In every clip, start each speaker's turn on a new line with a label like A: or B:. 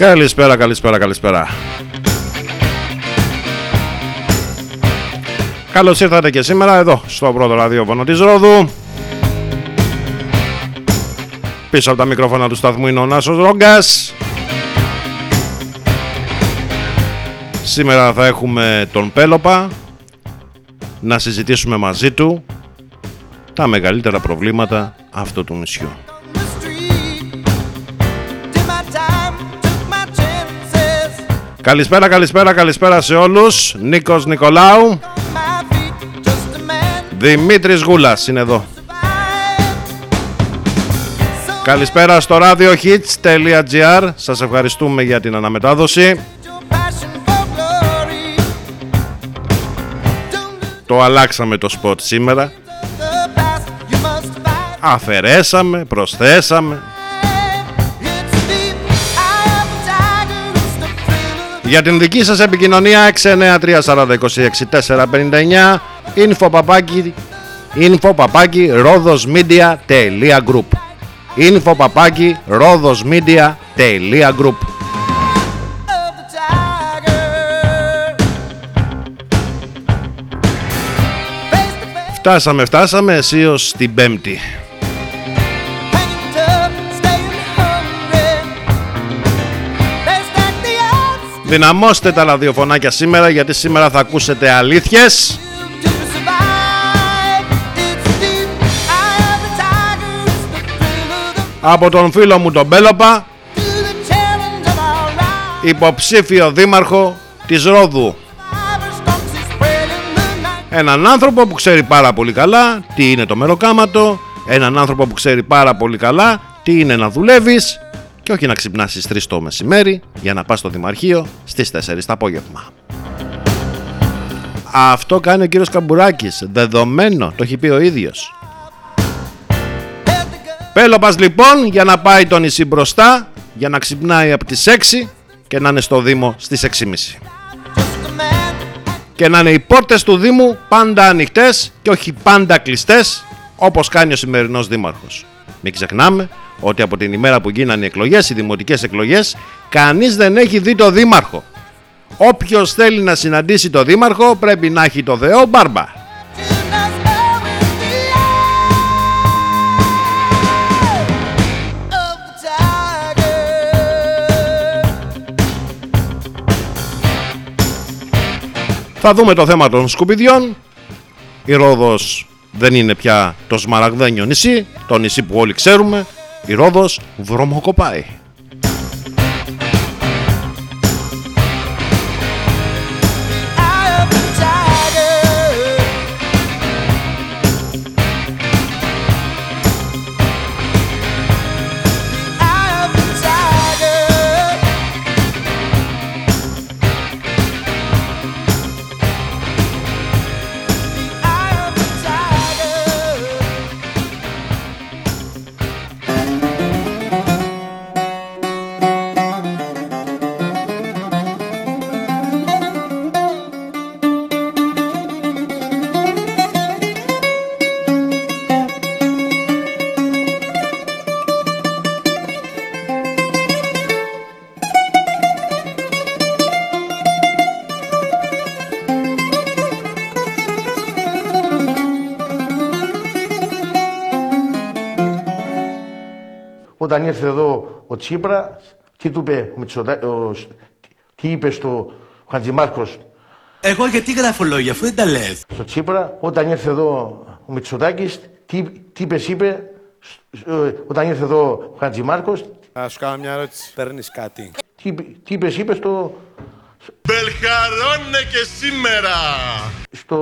A: Καλησπέρα, καλησπέρα, καλησπέρα. Καλώς ήρθατε και σήμερα εδώ στο πρώτο ραδιόφωνο της Ρόδου. Πίσω από τα μικρόφωνα του σταθμού είναι ο Νάσος Ρόγκας. Σήμερα θα έχουμε τον Πέλοπα να συζητήσουμε μαζί του τα μεγαλύτερα προβλήματα αυτού του νησιού. Καλησπέρα, καλησπέρα, καλησπέρα σε όλους. Νίκος Νικολάου. Δημήτρης Γούλας είναι εδώ. Καλησπέρα στο radiohits.gr Σας ευχαριστούμε για την αναμετάδοση Το αλλάξαμε το σποτ σήμερα Αφαιρέσαμε, προσθέσαμε Για την δική σας επικοινωνία 693-4026-459 info παπάκι info παπάκι rodosmedia.group info παπάκι rodosmedia.group Φτάσαμε, φτάσαμε αισίως στην πέμπτη Δυναμώστε τα ραδιοφωνάκια σήμερα γιατί σήμερα θα ακούσετε αλήθειες. Από τον φίλο μου τον Μπέλοπα υποψήφιο δήμαρχο της Ρόδου. Έναν άνθρωπο που ξέρει πάρα πολύ καλά τι είναι το μεροκάματο έναν άνθρωπο που ξέρει πάρα πολύ καλά τι είναι να δουλεύεις και όχι να ξυπνάς στις 3 το μεσημέρι για να πας στο Δημαρχείο στις 4 το απόγευμα. Αυτό κάνει ο κύριος Καμπουράκης, δεδομένο, το έχει πει ο ίδιος. Πέλοπας λοιπόν για να πάει το νησί μπροστά, για να ξυπνάει από τις 6 και να είναι στο Δήμο στις 6.30. Και να είναι οι πόρτες του Δήμου πάντα ανοιχτές και όχι πάντα κλειστές όπως κάνει ο σημερινός Δήμαρχος. Μην ξεχνάμε ότι από την ημέρα που γίνανε οι εκλογές, οι δημοτικές εκλογές, κανείς δεν έχει δει το δήμαρχο. Όποιος θέλει να συναντήσει το δήμαρχο πρέπει να έχει το Θεό μπάρμπα. Θα δούμε το θέμα των σκουπιδιών. Η Ρόδος δεν είναι πια το σμαραγδένιο νησί, το νησί που όλοι ξέρουμε, η Ρόδος βρωμοκοπάει.
B: Ήρθε εδώ ο Τσίπρα, τι του είπε ο Μητσοτά, ο, τι είπε στο Χατζημάρκος;
C: Εγώ γιατί γράφω λόγια, αφού δεν τα λες.
B: στο Τσίπρα, όταν ήρθε εδώ ο Μητσοτάκης, τι, τι είπες, είπε, ε, όταν ήρθε εδώ ο Χατζημάρκος,
D: Να σου κάνω μια ερώτηση. Παίρνεις κάτι.
B: τι, τι είπες, είπε στο,
E: Μπελχαρώνε και σήμερα!
B: στο,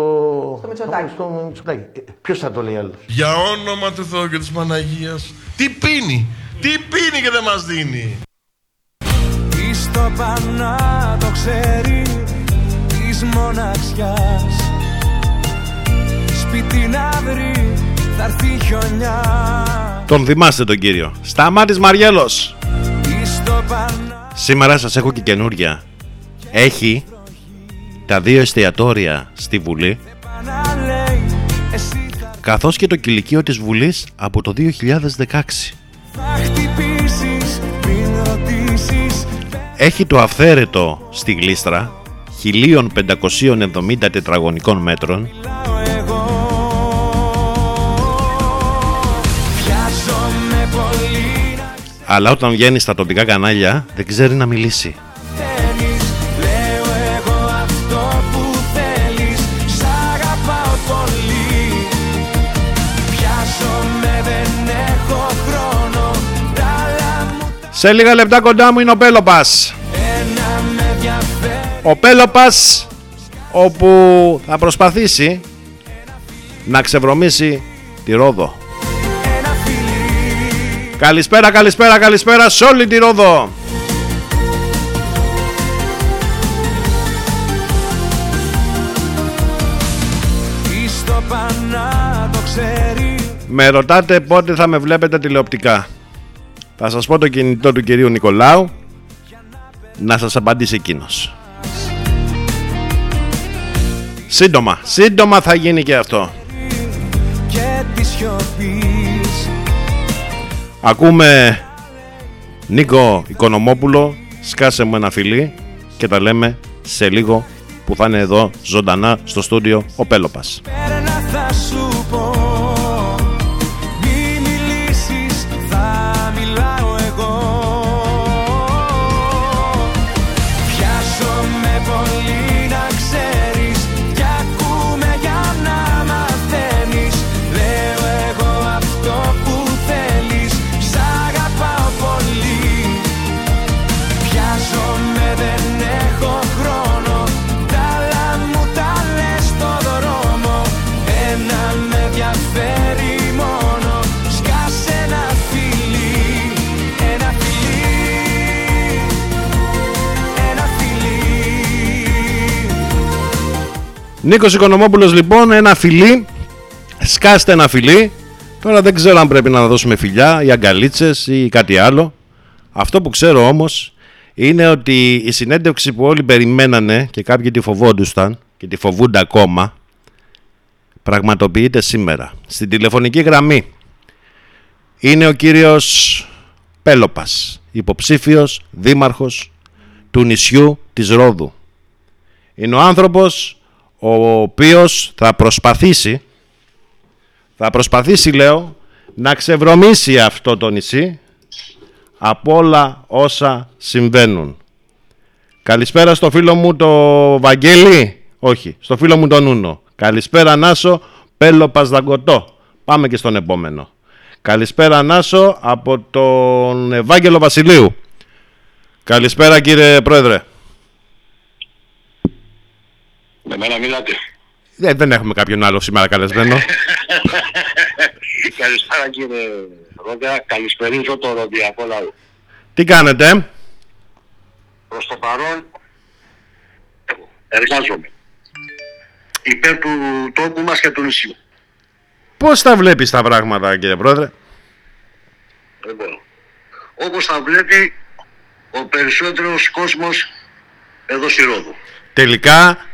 B: στο
F: Μητσοτάκη.
B: Στο, Μητσοτάκη. Ε, ποιος θα το λέει άλλος;
E: Για όνομα του Θεού και της Παναγίας. Τι πίνει! Τι πίνει και δεν μας δίνει!
G: Στο πανά το ξέρει της μοναξιάς Σπίτι να βρει θα έρθει χιονιά
A: Τον θυμάστε τον κύριο. Σταμάτης Μαριέλος.
G: Στο πανά
A: Σήμερα σας έχω και καινούρια. Έχει τα δύο εστιατόρια στη Βουλή
G: πανά λέει Εσύ θα,
A: καθώς και το κηλικείο της Βουλής από το 2016.
G: Θα χτυπήσεις πριν ρωτήσεις.
A: Έχει το αυθαίρετο στη γλίστρα 1570 τετραγωνικών μέτρων.
G: Μιλάω εγώ. Βιάζομαι πολύ. Να
A: αλλά όταν βγαίνει στα τοπικά κανάλια δεν ξέρει να μιλήσει. Σε λίγα λεπτά κοντά μου είναι ο Πέλοπας.
G: ένα με ενδιαφέρει
A: Ο Πέλοπας όπου θα προσπαθήσει να ξεβρωμίσει τη Ρόδο.
G: Ένα φιλί
A: Καλησπέρα, καλησπέρα, καλησπέρα σε όλη τη Ρόδο.
G: Τι στο πανά το ξέρει
A: Με ρωτάτε πότε θα με βλέπετε τηλεοπτικά. Θα σας πω το κινητό του κυρίου Νικολάου να σας απαντήσει εκείνος. Σύντομα, σύντομα θα γίνει και αυτό.
G: και τη σιωπής
A: Ακούμε Νίκο Οικονομόπουλο, σκάσε μου ένα φιλί και τα λέμε σε λίγο που θα είναι εδώ ζωντανά στο στούντιο ο Πέλοπας. Νίκος Οικονομόπουλος λοιπόν, ένα φιλί, σκάστε ένα φιλί. Τώρα δεν ξέρω αν πρέπει να δώσουμε φιλιά ή αγκαλίτσες ή κάτι άλλο. Αυτό που ξέρω όμως είναι ότι η συνέντευξη που όλοι περιμένανε και κάποιοι τη φοβόντουσαν και τη φοβούνται ακόμα πραγματοποιείται σήμερα. Στην τηλεφωνική γραμμή είναι ο κύριος Πέλοπας, υποψήφιος δήμαρχος του νησιού της Ρόδου. Είναι ο άνθρωπος ο οποίος θα προσπαθήσει θα προσπαθήσει λέω να ξεβρωμίσει αυτό το νησί από όλα όσα συμβαίνουν. Καλησπέρα στο φίλο μου το Βαγγέλη. Όχι, στο φίλο μου τον Νούνο. Καλησπέρα Νάσο, Πέλο Πασδαγκωτό. Πάμε και στον επόμενο. Καλησπέρα Νάσο από τον Ευάγγελο Βασιλείου. Καλησπέρα κύριε Πρόεδρε.
F: Με μένα μιλάτε.
A: Ε, δεν έχουμε κάποιον άλλο σήμερα καλεσμένο.
F: Καλησπέρα κύριε Ρόγκα. Καλησπερίζω το ροδιακό λαό.
A: Τι κάνετε,
F: Προς το παρόν εργάζομαι. Υπέρ του τόπου μας και του νησιού.
A: πώς τα βλέπεις τα πράγματα κύριε Πρόεδρε;
F: Δεν μπορώ. Όπως θα βλέπει ο περισσότερος κόσμος εδώ στη Ρόδο.
A: Τελικά,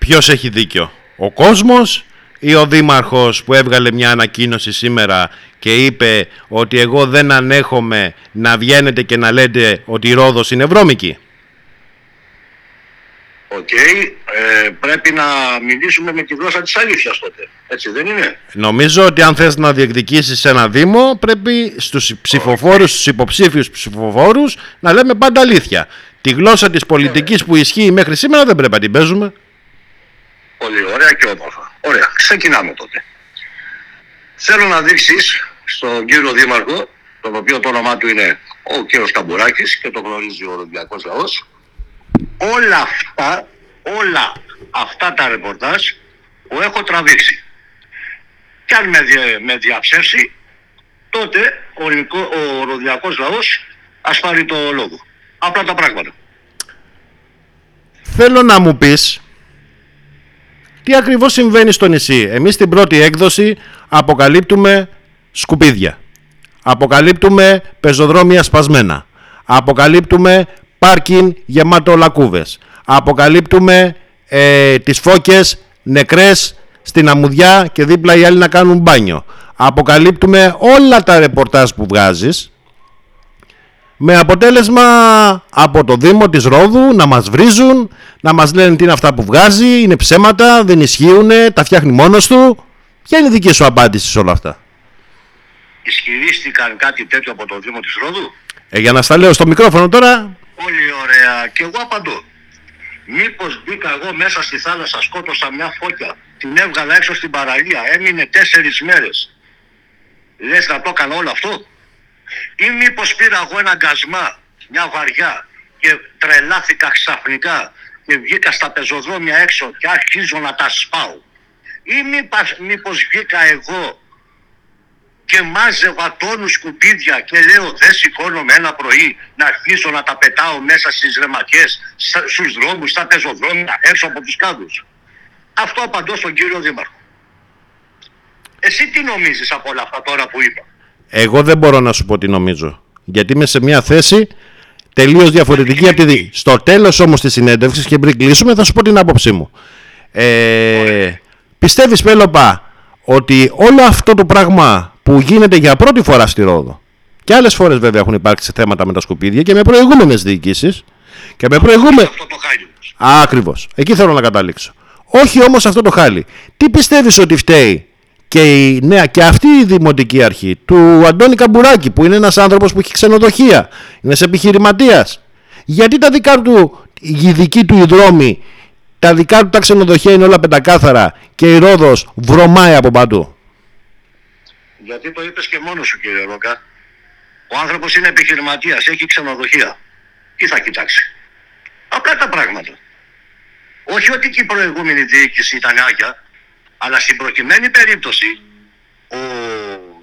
A: ποιος έχει δίκιο, ο κόσμος ή ο δήμαρχος που έβγαλε μια ανακοίνωση σήμερα και είπε ότι εγώ δεν ανέχομαι να βγαίνετε και να λέτε ότι η Ρόδος είναι βρώμικη;
F: Οκ. Ε, πρέπει να μιλήσουμε με τη γλώσσα της αλήθειας τότε. Έτσι δεν είναι;
A: Νομίζω ότι αν θες να διεκδικήσεις ένα δήμο πρέπει στους ψηφοφόρους, στους υποψήφιους ψηφοφόρους να λέμε πάντα αλήθεια. Τη γλώσσα της πολιτικής που ισχύει μέχρι σήμερα δεν πρέπει να την παίζουμε.
F: Πολύ ωραία και όμορφα. Ωραία. Ξεκινάμε τότε. Θέλω να δείξεις στον κύριο Δήμαρχο, τον οποίο το όνομά του είναι ο κύριος Καμπουράκης και το γνωρίζει ο Ολυμπιακός Λαός, όλα αυτά, όλα αυτά τα ρεπορτάζ που έχω τραβήξει. Και αν με, δια- με διαψεύσει, τότε ο, ελληνικό- ο Ροδιακός Λαός ας πάρει το λόγο. Απλά τα πράγματα.
A: Θέλω να μου πεις τι ακριβώς συμβαίνει στο νησί; Εμείς στην πρώτη έκδοση αποκαλύπτουμε σκουπίδια. Αποκαλύπτουμε πεζοδρόμια σπασμένα. Αποκαλύπτουμε πάρκιν γεμάτο λακκούβες. Αποκαλύπτουμε ε, τις φώκες νεκρές στην αμμουδιά και δίπλα οι άλλοι να κάνουν μπάνιο. Αποκαλύπτουμε όλα τα ρεπορτάζ που βγάζεις με αποτέλεσμα από το Δήμο της Ρόδου να μας βρίζουν, να μας λένε τι είναι αυτά που βγάζει, είναι ψέματα, δεν ισχύουν, τα φτιάχνει μόνος του. Ποια είναι η δική σου απάντηση σε όλα αυτά;
F: Ισχυρίστηκαν κάτι τέτοιο από το Δήμο της Ρόδου;
A: Ε, για να στα λέω στο μικρόφωνο τώρα,
F: Πολύ ωραία. Και εγώ απαντώ. Μήπως μπήκα εγώ μέσα στη θάλασσα, σκότωσα μια φώκια, την έβγαλα έξω στην παραλία, έμεινε τέσσερις μέρες. Λες να το έκανα όλο αυτό; Ή μήπως πήρα εγώ ένα γκασμά, μια βαριά και τρελάθηκα ξαφνικά και βγήκα στα πεζοδρόμια έξω και αρχίζω να τα σπάω. Ή μήπως, μήπως βγήκα εγώ και μάζευα τόνους σκουπίδια και λέω δεν σηκώνομαι ένα πρωί να αρχίσω να τα πετάω μέσα στις ρεματιές, στα- στους δρόμους, στα πεζοδρόμια, έξω από τους κάδους. Αυτό απαντώ στον κύριο Δήμαρχο. Εσύ τι νομίζεις από όλα αυτά τώρα που είπα;
A: Εγώ δεν μπορώ να σου πω τι νομίζω. Γιατί είμαι σε μια θέση τελείως διαφορετική από τη δική. Στο τέλος όμως της συνέντευξης και πριν κλείσουμε θα σου πω την άποψή μου. Ε, πιστεύεις Πέλοπα ότι όλο αυτό το πράγμα που γίνεται για πρώτη φορά στη Ρόδο και άλλες φορές βέβαια έχουν υπάρξει σε θέματα με τα σκουπίδια και με προηγούμενες διοικήσεις και με προηγούμενες...
F: Αυτό το χάλι όμως.
A: Ακριβώς. Εκεί θέλω να καταλήξω. Όχι όμως αυτό το χάλι. Τι πιστεύεις ότι φταίει και, η νέα, και αυτή η δημοτική αρχή του Αντώνη Καμπουράκη που είναι ένας άνθρωπος που έχει ξενοδοχεία, είναι σε επιχειρηματίας. Γιατί τα δικά του, οι δικοί του οι δρόμοι, τα δικά του τα ξενοδοχεία είναι όλα πεντακάθαρα και η Ρόδος βρωμάει από παντού.
F: Γιατί το είπες και μόνος σου κύριε Ρόκα. Ο άνθρωπος είναι επιχειρηματίας, έχει ξενοδοχεία. Τι θα κοιτάξει. Απλά τα πράγματα. Όχι ότι και η προηγούμενη διοίκηση ήταν άγια, αλλά στην προκειμένη περίπτωση ο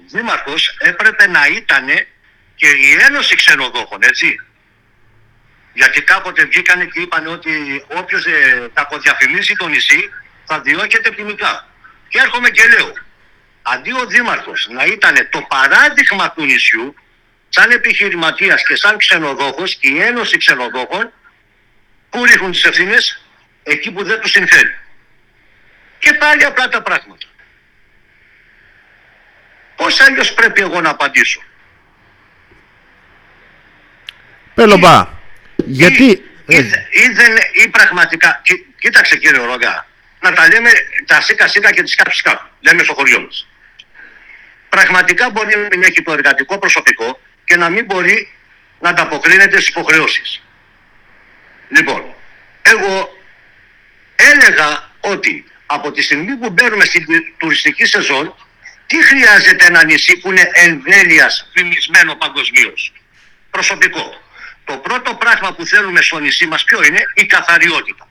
F: Δήμαρχος έπρεπε να ήταν και η Ένωση Ξενοδόχων, έτσι. Γιατί κάποτε βγήκανε και είπαν ότι όποιος ε, κακοδιαφημίζει το νησί θα διώκεται ποινικά. Και έρχομαι και λέω, αντί ο Δήμαρχος να ήταν το παράδειγμα του νησιού, σαν επιχειρηματίας και σαν ξενοδόχος, η Ένωση Ξενοδόχων, που ρίχνουν τις ευθύνες, εκεί που δεν τους συμφέρει. Και πάλι απλά τα πράγματα. Πώς αλλιώς πρέπει εγώ να απαντήσω;
A: Πέλοπα, γιατί...
F: Ή, ή, ή δεν, ή πραγματικά, κοί- κοίταξε κύριε Ρόγκα, να τα λέμε τα σίκα σίκα και τις κάψεις κάπου, λέμε στο χωριό μας. Πραγματικά μπορεί να μην έχει το εργατικό προσωπικό και να μην μπορεί να ανταποκρίνεται στις υποχρεώσεις. Λοιπόν, εγώ έλεγα ότι από τη στιγμή που μπαίνουμε στην τουριστική σεζόν, τι χρειάζεται ένα νησί που είναι εμβέλειας φημισμένο παγκοσμίως; Προσωπικό. Το πρώτο πράγμα που θέλουμε στο νησί μας ποιο είναι; Η καθαριότητα.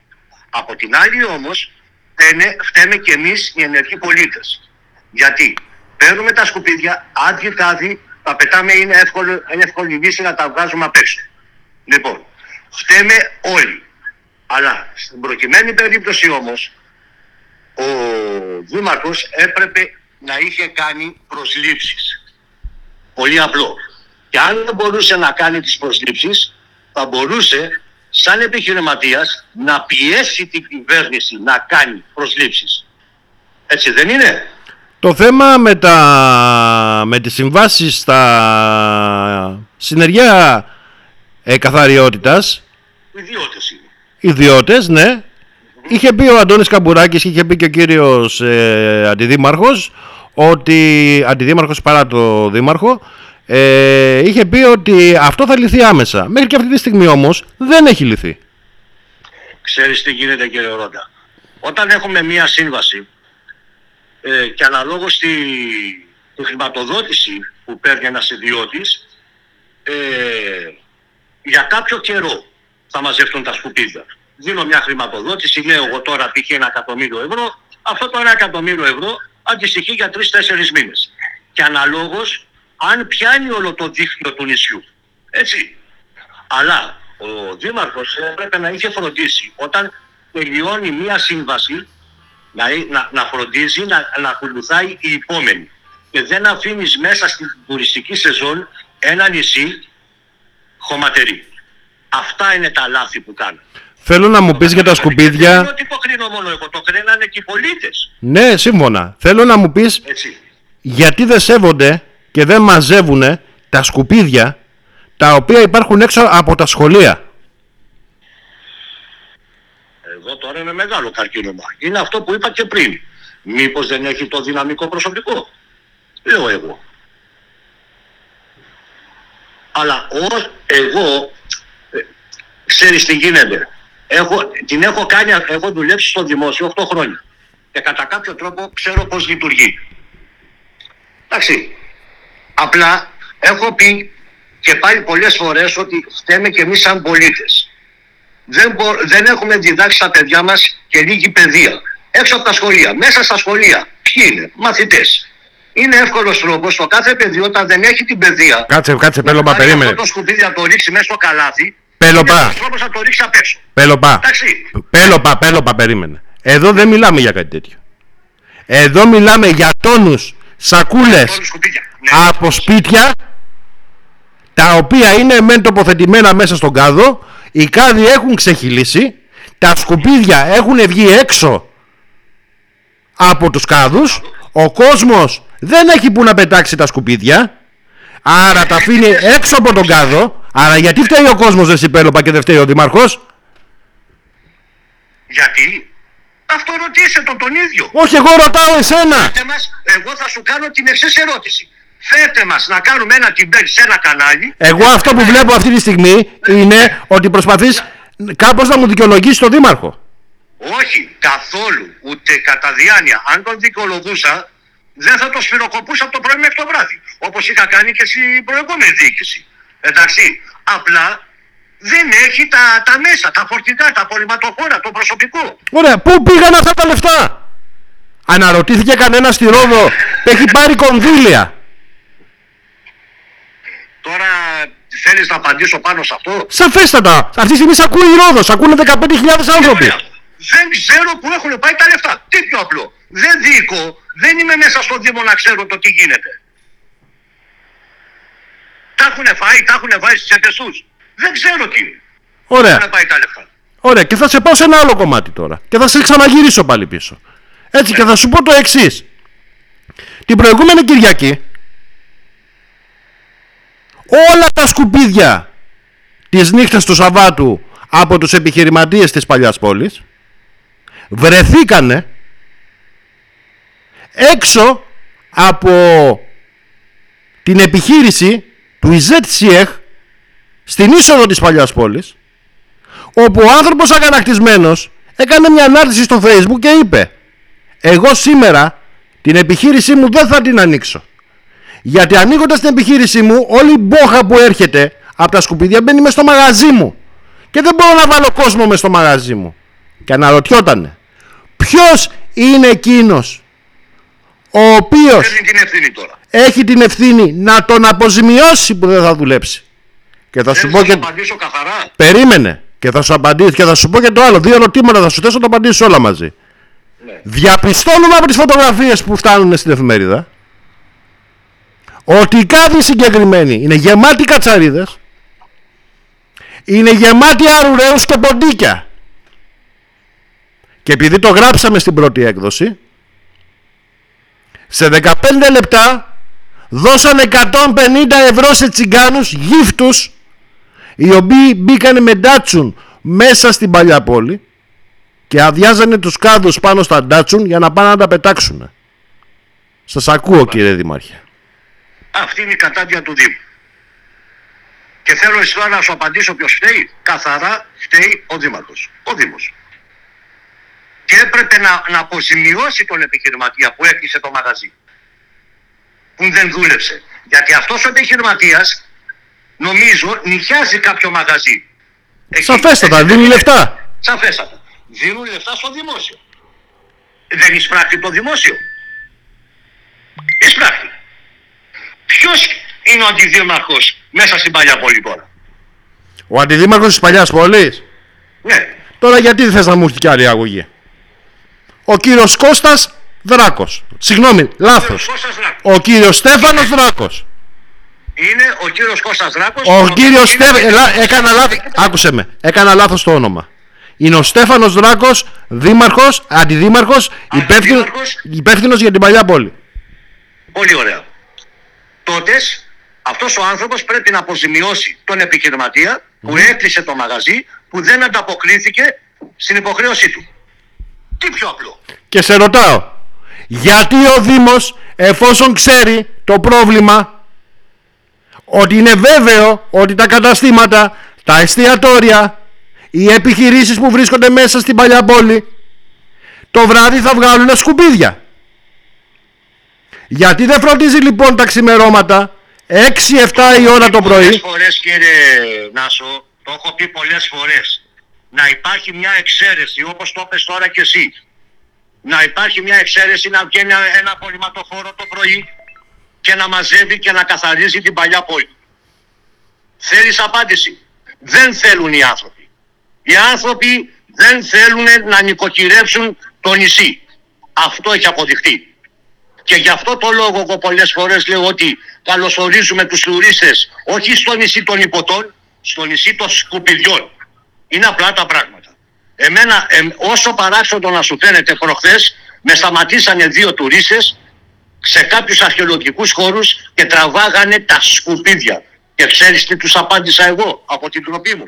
F: Από την άλλη όμως φταίνε, φταίμε και εμείς οι ενεργοί πολίτες. Γιατί; Παίρνουμε τα σκουπίδια, άδειοι τάδι, τα πετάμε, είναι, εύκολο, είναι εύκολη λύση να τα βγάζουμε απ' έξω. Λοιπόν, φταίμε όλοι. Αλλά στην προκειμένη περίπτωση όμως, ο Δήμαρχος έπρεπε να είχε κάνει προσλήψεις. Πολύ απλό. Και αν δεν μπορούσε να κάνει τις προσλήψεις, θα μπορούσε σαν επιχειρηματίας να πιέσει την κυβέρνηση να κάνει προσλήψεις. Έτσι δεν είναι;
A: Το θέμα με, τα, με τις συμβάσεις στα συνεργεία ε, καθαριότητας,
F: Ιδιώτες είναι.
A: ιδιώτες, ναι, είχε πει ο Αντώνης Καμπουράκης και είχε πει και ο κύριος ε, Αντιδήμαρχος, ότι, Αντιδήμαρχος παρά το Δήμαρχο, ε, είχε πει ότι αυτό θα λυθεί άμεσα. Μέχρι και αυτή τη στιγμή όμως δεν έχει λυθεί.
F: Ξέρεις τι γίνεται κύριε Ρόντα. Όταν έχουμε μία σύμβαση ε, και αναλόγως στη, τη χρηματοδότηση που παίρνει ένας ιδιώτης ε, για κάποιο καιρό θα μαζευτούν τα σκουπίδια. Δίνω μια χρηματοδότηση, λέω εγώ τώρα π.χ. ένα εκατομμύριο ευρώ, αυτό το ένα εκατομμύριο ευρώ αντιστοιχεί για τρεις-τέσσερις μήνες. Και αναλόγως αν πιάνει όλο το δίκτυο του νησιού. Έτσι. Αλλά ο Δήμαρχος έπρεπε να είχε φροντίσει όταν τελειώνει μία σύμβαση να, να, να φροντίζει να, να ακολουθάει η επόμενη. Και δεν αφήνεις μέσα στην τουριστική σεζόν ένα νησί χωματερή. Αυτά είναι τα λάθη που κάνω.
A: Θέλω να μου πεις για τα
F: Δεν είναι
A: σκουπίδια.
F: ότι το κρίνω μόνο εγώ, το κρίνανε και οι πολίτες.
A: Ναι, σύμφωνα. Θέλω να μου πεις
F: Έτσι.
A: γιατί δεν σέβονται και δεν μαζεύουν τα σκουπίδια τα οποία υπάρχουν έξω από τα σχολεία.
F: Εδώ τώρα είναι μεγάλο καρκίνωμα. Είναι αυτό που είπα και πριν. Μήπως δεν έχει το δυναμικό προσωπικό; Λέω εγώ. Αλλά ο, εγώ, ε, ξέρεις τι γίνεται. Έχω, την έχω κάνει, έχω δουλέψει στο δημόσιο 8 χρόνια. Και κατά κάποιο τρόπο ξέρω πώς λειτουργεί. Εντάξει. Απλά έχω πει και πάλι πολλές φορές ότι φταίμε και εμείς σαν πολίτες. Δεν, μπο- δεν έχουμε διδάξει στα παιδιά μας και λίγη παιδεία. Έξω από τα σχολεία, μέσα στα σχολεία. Ποιοι είναι, μαθητές. Είναι εύκολος τρόπος το κάθε παιδί όταν δεν έχει την παιδεία
A: Κάτσε, κάτσε, πέλοπα,
F: πάρει
A: περίμενε.
F: Αυτό το σκουπίδι να το ρίξει μέσα στο καλάθι.
A: Πέλοπα.
F: Είναι ένας τρόπος να το ρίξει απ' έξω.
A: Πέλοπα,
F: Εντάξει.
A: πέλοπα, πέλοπα, περίμενε. Εδώ δεν μιλάμε για κάτι τέτοιο. Εδώ μιλάμε για τόνους, σακούλες
F: Τώρα σκουπίδια. Ναι.
A: από σπίτια τα οποία είναι μεν τοποθετημένα μέσα στον κάδο οι κάδοι έχουν ξεχυλήσει τα σκουπίδια έχουν βγει έξω από τους κάδους ο κόσμος δεν έχει που να πετάξει τα σκουπίδια άρα τα αφήνει έξω από τον κάδο άρα γιατί φταίει ο κόσμος δεν συμπέλοπα και δεν φταίει ο δήμαρχος
F: Γιατί; Αυτό ρωτήσε τον τον ίδιο.
A: όχι εγώ ρωτάω εσένα
F: Φέρτε μας, εγώ θα σου κάνω την εξής ερώτηση. Φέρτε μας να κάνουμε ένα τιμπέλ σε ένα κανάλι.
A: εγώ αυτό που βλέπω αυτή τη στιγμή είναι ότι προσπαθείς κάπως να μου δικαιολογήσεις τον δήμαρχο
F: Όχι, καθόλου, ούτε κατά διάνοια. Αν τον δικαιολογούσα, δεν θα το σφυροκοπούσα από το πρωί μέχρι το βράδυ. Όπως είχα κάνει και στην προηγούμενη διοίκηση. Εντάξει, απλά δεν έχει τα, τα μέσα, τα φορτικά, τα απορριμματοφόρα, το προσωπικό.
A: Ωραία, πού πήγαν αυτά τα λεφτά; Αναρωτήθηκε κανένας στη Ρόδο που έχει πάρει κονδύλια.
F: Τώρα θέλεις να απαντήσω πάνω σε αυτό;
A: Σαφέστατα. Αυτή τη στιγμή σ' ακούει η Ρόδος. Σ' ακούνε 15.000 άνθρωποι.
F: Ωραία. Δεν ξέρω που έχουν πάει τα λεφτά. Τι πιο απλό. Δεν δίκω. Δεν είμαι μέσα στο Δήμο να ξέρω το τι γίνεται. Τα έχουν φάει, τα έχουν βάλει στις τσέπες τους. Δεν ξέρω τι. Πού
A: Ωραία.
F: έχουν πάει τα λεφτά.
A: Ωραία. Και θα σε πάω σε ένα άλλο κομμάτι τώρα. Και θα σε ξαναγυρίσω πάλι πίσω. Έτσι και θα σου πω το εξής. Την προηγούμενη Κυριακή όλα τα σκουπίδια τις νύχτες του Σαββάτου από τους επιχειρηματίες της παλιάς πόλης βρεθήκανε έξω από την επιχείρηση του ΙΖΕΤΣΙΕΧ στην είσοδο της παλιάς πόλης όπου ο άνθρωπος αγανακτισμένος έκανε μια ανάρτηση στο facebook και είπε εγώ σήμερα την επιχείρησή μου δεν θα την ανοίξω γιατί ανοίγοντας την επιχείρησή μου όλη η μπόχα που έρχεται από τα σκουπίδια μπαίνει μες στο μαγαζί μου και δεν μπορώ να βάλω κόσμο μες στο μαγαζί μου και αναρωτιότανε ποιος είναι εκείνος ο οποίος
F: Παίρνει την ευθύνη τώρα.
A: Έχει την ευθύνη να τον αποζημιώσει που δεν θα δουλέψει και θα σου
F: Δεν
A: πω
F: θα
A: και...
F: σου απαντήσω καθαρά.
A: Περίμενε. Και θα σου απαντήσω και θα σου πω και το άλλο. Δύο ερωτήματα θα σου θέσω να το απαντήσει όλα μαζί.
F: Ναι.
A: Διαπιστώνουμε από τις φωτογραφίες που φτάνουν στην εφημερίδα ότι οι κάδοι συγκεκριμένοι είναι γεμάτοι κατσαρίδες, είναι γεμάτοι αρουραίους και ποντίκια. Και επειδή το γράψαμε στην πρώτη έκδοση, σε 15 λεπτά δώσανε 150 ευρώ σε τσιγκάνους γύφτους οι οποίοι μπήκανε με ντάτσουν μέσα στην παλιά πόλη και αδειάζανε τους κάδους πάνω στα ντάτσουν για να πάνε να τα πετάξουν. Σας ακούω κύριε Δήμαρχε.
F: Αυτή είναι η κατάντια του Δήμου. Και θέλω εσύ τώρα να σου απαντήσω ποιος φταίει. Καθαρά φταίει ο Δήμαρχος. Ο Δήμος. Και έπρεπε να, να αποζημιώσει τον επιχειρηματία που έκλεισε το μαγαζί. Που δεν δούλεψε. Γιατί αυτός ο επιχειρηματίας νομίζω νοικιάζει κάποιο μαγαζί. Εκεί.
A: Σαφέστατα,
F: Έτσι δεν
A: δίνει
F: είναι.
A: λεφτά.
F: Σαφέστατα. Δίνουν λεφτά στο δημόσιο. Δεν εισπράχτει το δημόσιο. Εισπράχτει. Ποιος είναι ο αντιδήμαρχος μέσα στην παλιά πόλη τώρα;
A: Ο αντιδήμαρχος της παλιάς πόλης;
F: Ναι.
A: Τώρα γιατί δεν θες να μου έρθει κι άλλη αγωγή; Ο κύριος Κώστας Δράκος. Συγγνώμη, λάθος.
F: Κώστας Δράκος.
A: Ο κύριος Στέφανος Δράκος.
F: Είναι ο κύριος Κώστας Δράκος.
A: Ο
F: οποίος
A: κύριος
F: είναι-
A: Στέφανος... Έκανα λάθος. Άκουσε με. Έκανα λάθος το όνομα. Είναι ο Στέφανος Δράκος, δήμαρχος, αντιδήμαρχος, υπεύθυνος,
F: Αντιδήμαρχος.
A: υπεύθυνος για την παλιά πόλη.
F: Πολύ ωραία. Τότες Αυτός ο άνθρωπος πρέπει να αποζημιώσει τον επιχειρηματία που έκλεισε το μαγαζί, που δεν ανταποκρίθηκε στην υποχρέωσή του. Τι πιο απλό.
A: Και σε ρωτάω, γιατί ο Δήμος εφόσον ξέρει το πρόβλημα ότι είναι βέβαιο ότι τα καταστήματα, τα εστιατόρια, οι επιχειρήσεις που βρίσκονται μέσα στην παλιά πόλη το βράδυ θα βγάλουν σκουπίδια. Γιατί δεν φροντίζει λοιπόν τα ξημερώματα 6-7 η ώρα το
F: Πολλές
A: πρωί
F: φορές κύριε Νάσο, το έχω πει πολλές φορές, να υπάρχει μια εξαίρεση όπως το είπες τώρα και εσύ. Να υπάρχει μια εξαίρεση να βγαίνει ένα- ένα απολυματοφόρο το πρωί και να μαζεύει και να καθαρίζει την παλιά πόλη. Θέλεις απάντηση; Δεν θέλουν οι άνθρωποι. Οι άνθρωποι δεν θέλουν να νοικοκυρέψουν το νησί. Αυτό έχει αποδειχτεί. Και γι' αυτό το λόγο εγώ πολλές φορές λέω ότι καλωσορίζουμε τους τουρίστες όχι στο νησί των υποτών, στο νησί των σκουπιδιών. Είναι απλά τα πράγματα. Εμένα, εμ, όσο παράξενο να σου φαίνεται προχθές, με σταματήσανε δύο τουρίστες σε κάποιους αρχαιολογικούς χώρους και τραβάγανε τα σκουπίδια. Και ξέρεις τι τους απάντησα εγώ από την τροπή μου.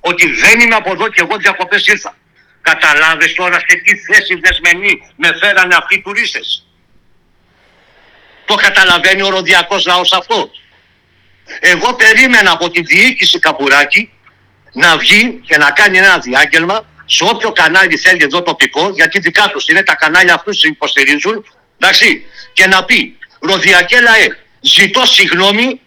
F: Ότι δεν είμαι από εδώ και εγώ διακοπές ήρθα. Καταλάβες τώρα σε τι θέση δεσμενή με φέρανε αυτοί οι τουρίστες. Το καταλαβαίνει ο ροδιακός λαός αυτό. Εγώ περίμενα από τη διοίκηση Καπουράκη να βγει και να κάνει ένα διάγγελμα σε όποιο κανάλι θέλει εδώ τοπικό, γιατί δικά τους είναι τα κανάλια αυτούς που υποστηρίζουν, εντάξει, και να πει Ροδιακέ λαέ, ζητώ συγγνώμη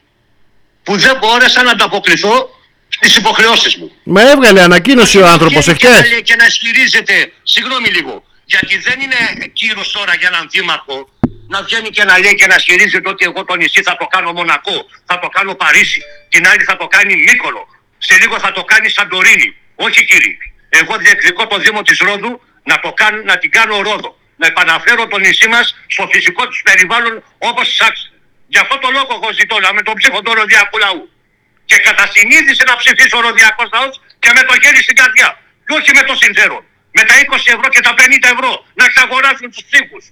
F: που δεν μπόρεσα να ανταποκριθώ στις υποχρεώσεις μου.
A: Με έβγαλε ανακοίνωση ο άνθρωπος
F: Και- και να
A: εχθές
F: λέει Και να ισχυρίζεται, συγγνώμη λίγο, γιατί δεν είναι κύριο τώρα για έναν δήμαρχο να βγαίνει και να λέει και να ισχυρίζεται ότι εγώ το νησί θα το κάνω Μονακό, θα το κάνω Παρίσι, την άλλη θα το κάνει Μύκονο, σε λίγο θα το κάνει Σαντορίνη. Όχι κύριε, εγώ διεκδικώ το Δήμο της Ρόδου να, το κάνω, να την κάνω Ρόδο. Να επαναφέρω το νησί μας στο φυσικό τους περιβάλλον όπως της άξιζε. Γι' αυτό το λόγο εγώ ζητώ να με τον ψήφο του Ροδιακού λαού και κατά συνείδηση να ψηφίσει ο Ροδιακός λαός και με το χέρι στην καρδιά. Και όχι με το συμφέρον. Με τα 20 ευρώ και τα 50 ευρώ να εξαγοράσουν τους ψήφους.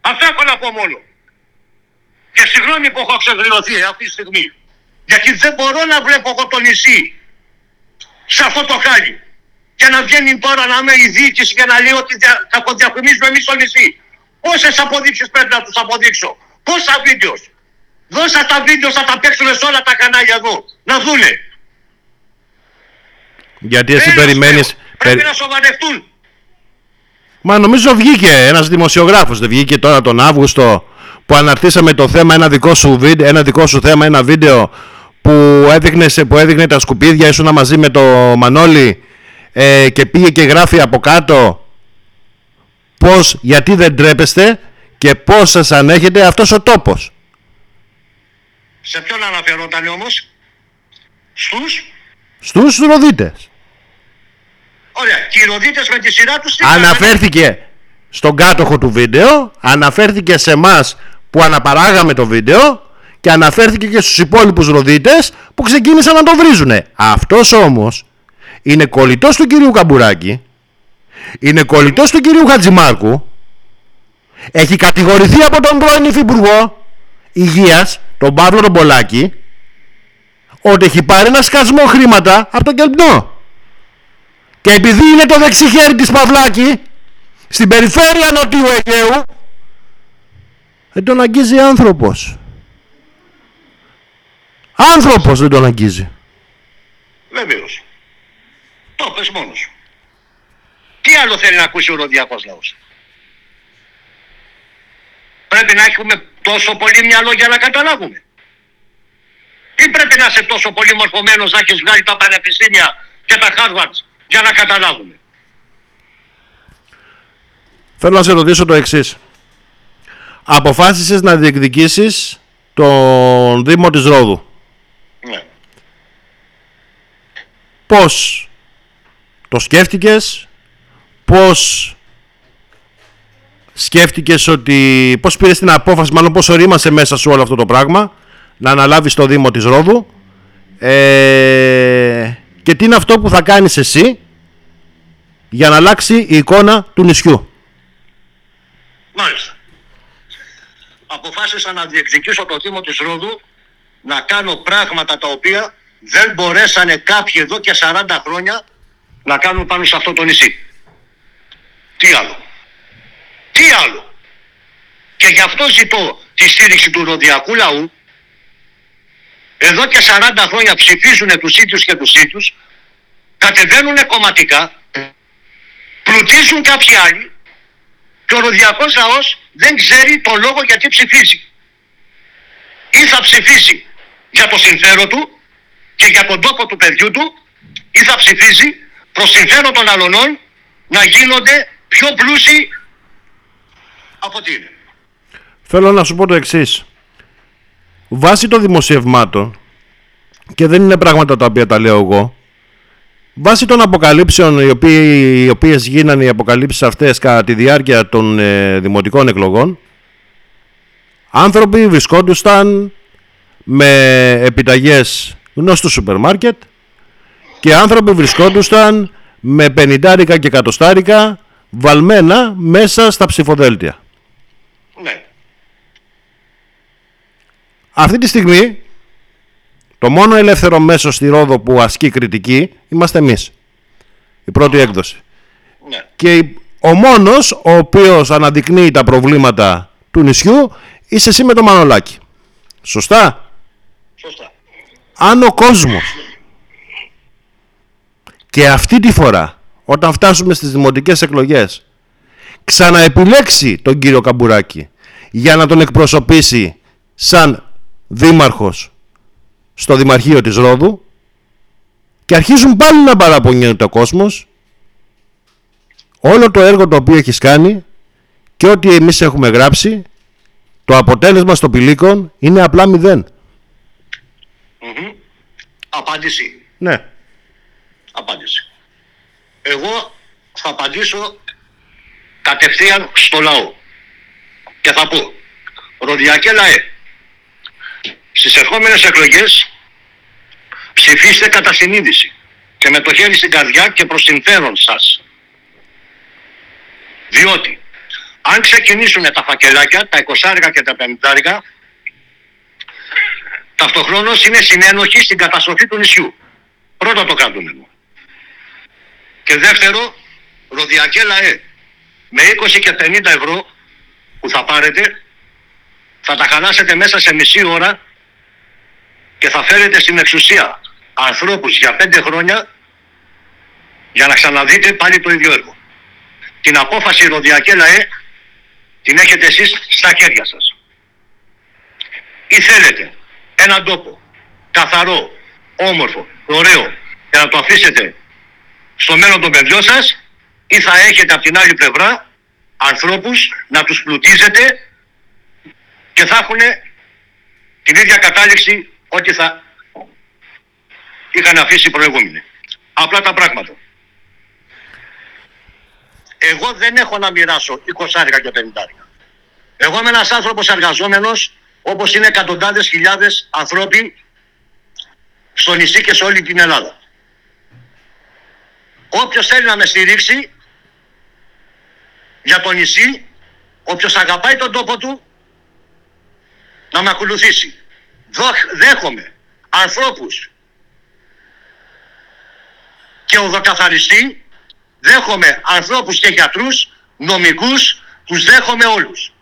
F: Αυτό έχω να πω μόνο. Και συγγνώμη που έχω ξεγρυωθεί αυτή τη στιγμή. Γιατί δεν μπορώ να βλέπω εγώ το νησί σε αυτό το χάλι. Και να βγαίνει τώρα να είμαι η διοίκηση και να λέει ότι δια, θα το διαφημίσουμε εμείς στο νησί. Πόσες αποδείξεις πρέπει να τους αποδείξω; Πόσα βίντεος; Δώσα τα βίντεο θα τα παίξουν σε όλα τα κανάλια εδώ. Να δούνε.
A: Γιατί εσύ
F: Τέλος,
A: περιμένεις
F: λέω. Πρέπει
A: περι-
F: να σοβαρευτούν.
A: Μα νομίζω βγήκε ένας δημοσιογράφος, δεν βγήκε τώρα τον Αύγουστο που αναρτήσαμε το θέμα, ένα δικό σου, βίντεο, ένα δικό σου θέμα, ένα βίντεο που έδειχνε, σε- που έδειχνε τα σκουπίδια, ήσουν μαζί με το Μανώλη ε, και πήγε και γράφει από κάτω πώς, γιατί δεν τρέπεστε και πώς σας ανέχεται αυτός ο τόπος.
F: Σε ποιον αναφερόταν όμως; Στους;
A: Στους ροδίτες.
F: Ωραία. Και οι Ροδίτες με τη σειρά τους τι κάνανε;
A: Αναφέρθηκε στον κάτοχο του βίντεο, αναφέρθηκε σε εμάς που αναπαράγαμε το βίντεο και αναφέρθηκε και στους υπόλοιπους ροδίτες που ξεκίνησαν να το βρίζουνε. Αυτός όμως είναι κολλητός του κυρίου Καμπουράκη, είναι κολλητός του κυρίου Χατζημάρκου, έχει κατηγορηθεί από τον πρώην Υφυπουργό Υγείας, τον Παύλο τον Πολάκη, ότι έχει πάρει ένα σκασμό χρήματα από τον Κελπνό. Και επειδή είναι το δεξί χέρι της Παυλάκη, στην περιφέρεια Νοτιού Αιγαίου, δεν τον αγγίζει άνθρωπος. Άνθρωπος δεν τον αγγίζει.
F: Βεβαίως. Το πες μόνος σου. Τι άλλο θέλει να ακούσει ο Ροδιακός λαός; Πρέπει να έχουμε τόσο πολύ μυαλό για να καταλάβουμε. Τι πρέπει να είσαι τόσο πολύ μορφωμένος να έχεις βγάλει τα πανεπιστήμια και τα Harvard για να καταλάβουμε;
A: Θέλω να σε ρωτήσω το εξής. Αποφάσισες να διεκδικήσεις τον Δήμο της Ρόδου.
F: Ναι.
A: Πώς το σκέφτηκες, πώς σκέφτηκες ότι, πώς πήρες την απόφαση, μάλλον πώς ορίμασε μέσα σου όλο αυτό το πράγμα, να αναλάβεις το Δήμο της Ρόδου ε, και τι είναι αυτό που θα κάνεις εσύ για να αλλάξει η εικόνα του νησιού;
F: Μάλιστα. Αποφάσισα να διεκδικήσω το Δήμο της Ρόδου να κάνω πράγματα τα οποία δεν μπορέσανε κάποιοι εδώ και 40 χρόνια να κάνουν πάνω σε αυτό το νησί. Τι άλλο; Τι άλλο; Και γι' αυτό ζητώ τη στήριξη του Ροδιακού λαού. Εδώ και 40 χρόνια ψηφίζουν τους ίδιους και τους ίδιους, κατεβαίνουν κομματικά, πλουτίζουν κάποιοι άλλοι και ο Ροδιακός λαός δεν ξέρει το λόγο γιατί ψηφίζει. Ή θα ψηφίσει για το συμφέρον του και για τον τόπο του παιδιού του ή θα ψηφίσει προς συμφέρον των αλωνών να γίνονται πιο πλούσιοι από τι είναι.
A: Θέλω να σου πω το εξής. Βάσει των δημοσιευμάτων, και δεν είναι πράγματα τα οποία τα λέω εγώ, βάσει των αποκαλύψεων οι, οποίοι, οι οποίες γίνανε οι αποκαλύψεις αυτές κατά τη διάρκεια των ε, δημοτικών εκλογών, άνθρωποι βρισκόντουσαν με επιταγές γνώστου σούπερ μάρκετ και άνθρωποι βρισκόντουσαν με πενιντάρικα και κατοστάρικα βαλμένα μέσα στα ψηφοδέλτια.
F: Ναι.
A: Αυτή τη στιγμή το μόνο ελεύθερο μέσο στη Ρόδο που ασκεί κριτική είμαστε εμείς. Η πρώτη έκδοση.
F: Ναι.
A: Και ο μόνος ο οποίος αναδεικνύει τα προβλήματα του νησιού είσαι εσύ με το Μανολάκι. Σωστά;
F: Σωστά.
A: Αν ο κόσμος και αυτή τη φορά όταν φτάσουμε στις δημοτικές εκλογές ξαναεπιλέξει τον κύριο Καμπουράκη για να τον εκπροσωπήσει σαν δήμαρχος στο Δημαρχείο της Ρόδου και αρχίζουν πάλι να παραπονιέται ο κόσμος όλο το έργο το οποίο έχεις κάνει και ό,τι εμείς έχουμε γράψει το αποτέλεσμα στο πηλίκον είναι απλά μηδέν.
F: Μμμ. Απάντηση.
A: Ναι.
F: Απάντηση. Εγώ θα απαντήσω κατευθείαν στο λαό. Και θα πω, Ροδιακέ λαέ, στις ερχόμενες εκλογές ψηφίστε κατά συνείδηση και με το χέρι στην καρδιά και προς συμφέρον σας. Διότι αν ξεκινήσουν τα φακελάκια, τα 20 και τα 50 ταυτοχρόνως είναι συνένοχοι στην καταστροφή του νησιού. Πρώτο το κρατούμενο. Και δεύτερο, Ροδιακέ λαέ, με 20 και 50 ευρώ που θα πάρετε, θα τα χαλάσετε μέσα σε μισή ώρα και θα φέρετε στην εξουσία ανθρώπους για 5 χρόνια για να ξαναδείτε πάλι το ίδιο έργο. Την απόφαση Ροδιακέ λαέ την έχετε εσείς στα χέρια σας. Ή θέλετε έναν τόπο καθαρό, όμορφο, ωραίο και να το αφήσετε στο μέλλον των παιδιών σας ή θα έχετε από την άλλη πλευρά ανθρώπους να τους πλουτίζετε και θα έχουν την ίδια κατάληξη ό,τι θα είχαν αφήσει οι προηγούμενοι. Απλά τα πράγματα. Εγώ δεν έχω να μοιράσω 20 και 50 Εγώ είμαι ένας άνθρωπος εργαζόμενος όπως είναι εκατοντάδες χιλιάδες ανθρώποι στο νησί και σε όλη την Ελλάδα. Όποιος θέλει να με στηρίξει για το νησί, όποιος αγαπάει τον τόπο του, να με ακολουθήσει. Δόχ- Δέχομαι ανθρώπους και οδοκαθαριστή, δέχομαι ανθρώπους και γιατρούς, νομικούς, τους δέχομαι όλους.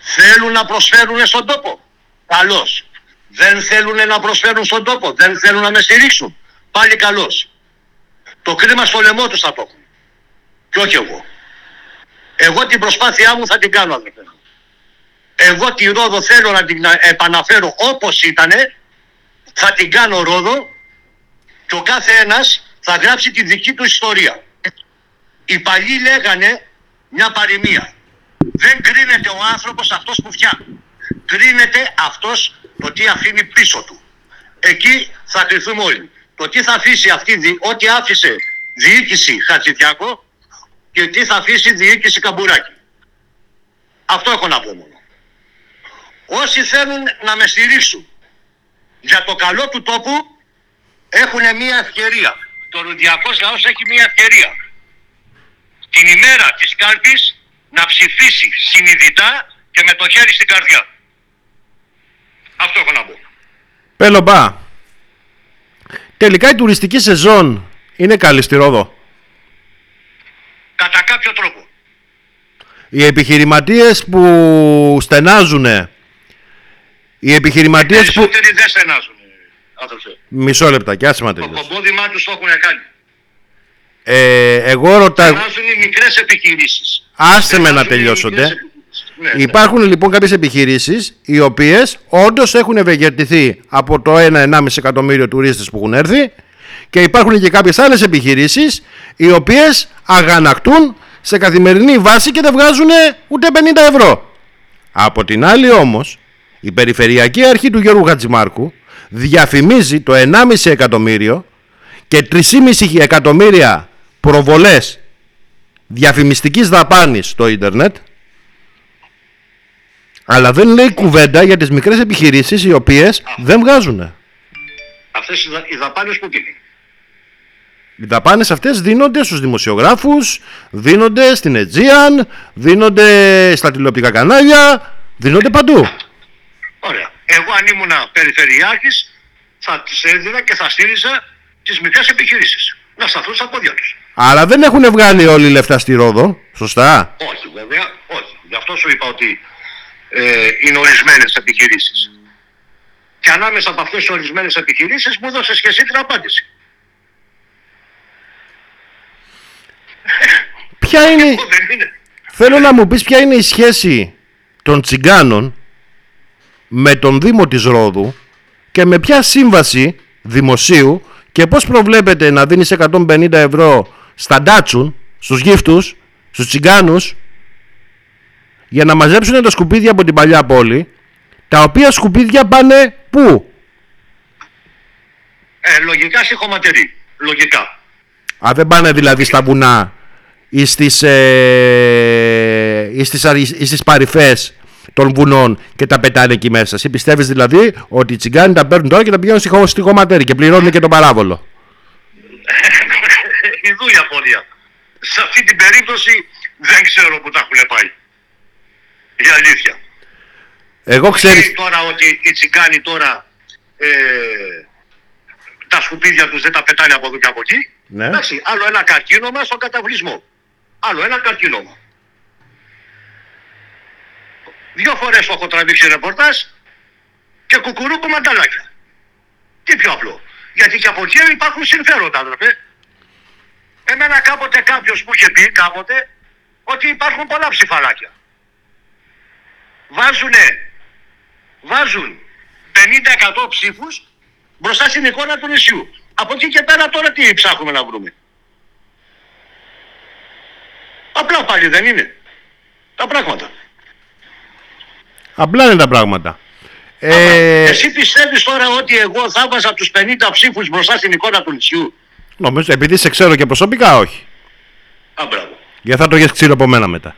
F: Θέλουν να προσφέρουν στον τόπο. Καλώς. Δεν θέλουν να προσφέρουν στον τόπο. Δεν θέλουν να με στηρίξουν. Πάλι καλώς. Το κρίμα στο λαιμό τους θα το έχουν. Και όχι εγώ. Εγώ την προσπάθειά μου θα την κάνω αδερφέ. μου. Εγώ τη Ρόδο θέλω να την επαναφέρω όπως ήτανε. Θα την κάνω Ρόδο και ο κάθε ένας θα γράψει τη δική του ιστορία. Οι παλιοί λέγανε μια παροιμία. Δεν κρίνεται ο άνθρωπος αυτός που φτιάχνει. Κρίνεται αυτός το τι αφήνει πίσω του. Εκεί θα κρυθούμε όλοι. Το τι θα αφήσει αυτή, δι- ό,τι άφησε διοίκηση Χατζηδιάκο και τι θα αφήσει διοίκηση Καμπουράκη. Αυτό έχω να πω μόνο. Όσοι θέλουν να με στηρίξουν για το καλό του τόπου έχουν μία ευκαιρία. Το Ρουδιακός λαός έχει μία ευκαιρία. Την ημέρα της κάλπης να ψηφίσει συνειδητά και με το χέρι στην καρδιά. Αυτό έχω να πω.
A: Πέλομπα. Τελικά η τουριστική σεζόν είναι καλή στη Ρόδο.
F: Κατά κάποιο τρόπο.
A: Οι επιχειρηματίες που στενάζουν, οι επιχειρηματίες που...
F: Περισσότεροι δεν στενάζουν, αδελφέ.
A: Μισό λεπτά, άσε με
F: Το
A: τελειώσω.
F: κομπόδημά τους το έχουν κάνει.
A: Ε, εγώ ρωτάω...
F: Στενάζουν οι μικρές επιχειρήσεις.
A: Άσε με να
F: Στενάζουν οι
A: τελειώσετε.
F: μικρές επιχειρήσεις. Ναι, ναι.
A: Υπάρχουν λοιπόν κάποιες επιχειρήσεις οι οποίες όντως έχουν ευεργετηθεί από το 1-1,5 εκατομμύριο τουρίστες που έχουν έρθει και υπάρχουν και κάποιες άλλες επιχειρήσεις οι οποίες αγανακτούν σε καθημερινή βάση και δεν βγάζουν ούτε 50 ευρώ. Από την άλλη όμως η Περιφερειακή Αρχή του Γιώργου Χατζημάρκου διαφημίζει το 1,5 εκατομμύριο και 3,5 εκατομμύρια προβολές διαφημιστικής δαπάνης στο ίντερνετ αλλά δεν λέει κουβέντα για τις μικρές επιχειρήσεις οι οποίες δεν βγάζουν.
F: Αυτές οι, δα, οι δαπάνες που είναι.
A: Οι δαπάνες αυτές δίνονται στους δημοσιογράφους, δίνονται στην Aegean, δίνονται στα τηλεοπτικά κανάλια, δίνονται παντού.
F: Ωραία. Εγώ αν ήμουν περιφερειάρχης θα τις έδινα και θα στήριζα τις μικρές επιχειρήσεις. Να σταθούν στα πόδια τους.
A: Αλλά δεν έχουν βγάλει όλοι λεφτά στη Ρόδο, σωστά;
F: Όχι βέβαια, όχι. Γι' αυτό σου είπα ότι ε, είναι ορισμένες επιχειρήσεις. Και ανάμεσα από αυτές τις ορισμένες επιχειρήσεις μου έδωσες και εσύ την απάντηση.
A: Ποια είναι,
F: Εγώ δεν είναι.
A: θέλω να μου πεις ποια είναι η σχέση των τσιγκάνων με τον Δήμο της Ρόδου και με ποια σύμβαση δημοσίου και πώς προβλέπετε να δίνεις 150 ευρώ στα ντάτσουν, στους γύφτους, στους τσιγκάνους για να μαζέψουν τα σκουπίδια από την παλιά πόλη τα οποία σκουπίδια πάνε πού;
F: Ε, λογικά στη χωματερή. Λογικά.
A: Α, δεν πάνε δηλαδή στα βουνά ή στις, ε, ή στις, αρι- ή στις παρυφές των βουνών και τα πετάνε εκεί μέσα. Εσύ πιστεύεις δηλαδή ότι οι τσιγκάνοι τα παίρνουν τώρα και τα πηγαίνουν στη, χω- στη χωματέρη και πληρώνουν και τον παράβολο;
F: Ιδού η απορία. Σε αυτή την περίπτωση δεν ξέρω που τα έχουν πάει. Για αλήθεια.
A: Εγώ ξέρεις...
F: Ξέρει τώρα ότι οι τσιγκάνοι τώρα ε, τα σκουπίδια τους δεν τα πετάνε από εδώ και από εκεί.
A: Ναι.
F: Εντάξει, άλλο ένα καρκίνωμα στον καταβλισμό. Άλλο ένα καρκίνωμα. Δύο φορές το έχω τραβήξει ρεπορτάζ και κουκουρούκου μανταλάκια. Τι πιο απλό. Γιατί και από εκεί υπάρχουν συμφέροντα, αδερφέ. Εμένα κάποτε κάποιος μου είχε πει κάποτε ότι υπάρχουν πολλά ψηφαλάκια. Βάζουνε, βάζουν 50% ψήφους μπροστά στην εικόνα του νησιού. Από εκεί και πέρα τώρα τι ψάχνουμε να βρούμε; Απλά πάλι δεν είναι. Τα πράγματα.
A: Απλά είναι τα πράγματα. Ε,
F: Εσύ πιστεύεις τώρα ότι εγώ θα βάζα τους 50 ψήφους μπροστά στην εικόνα του νησιού;
A: νομίζω, επειδή σε ξέρω και προσωπικά, όχι.
F: Α, μπράβο.
A: Γιατί θα το έχεις ξύλο από μένα μετά.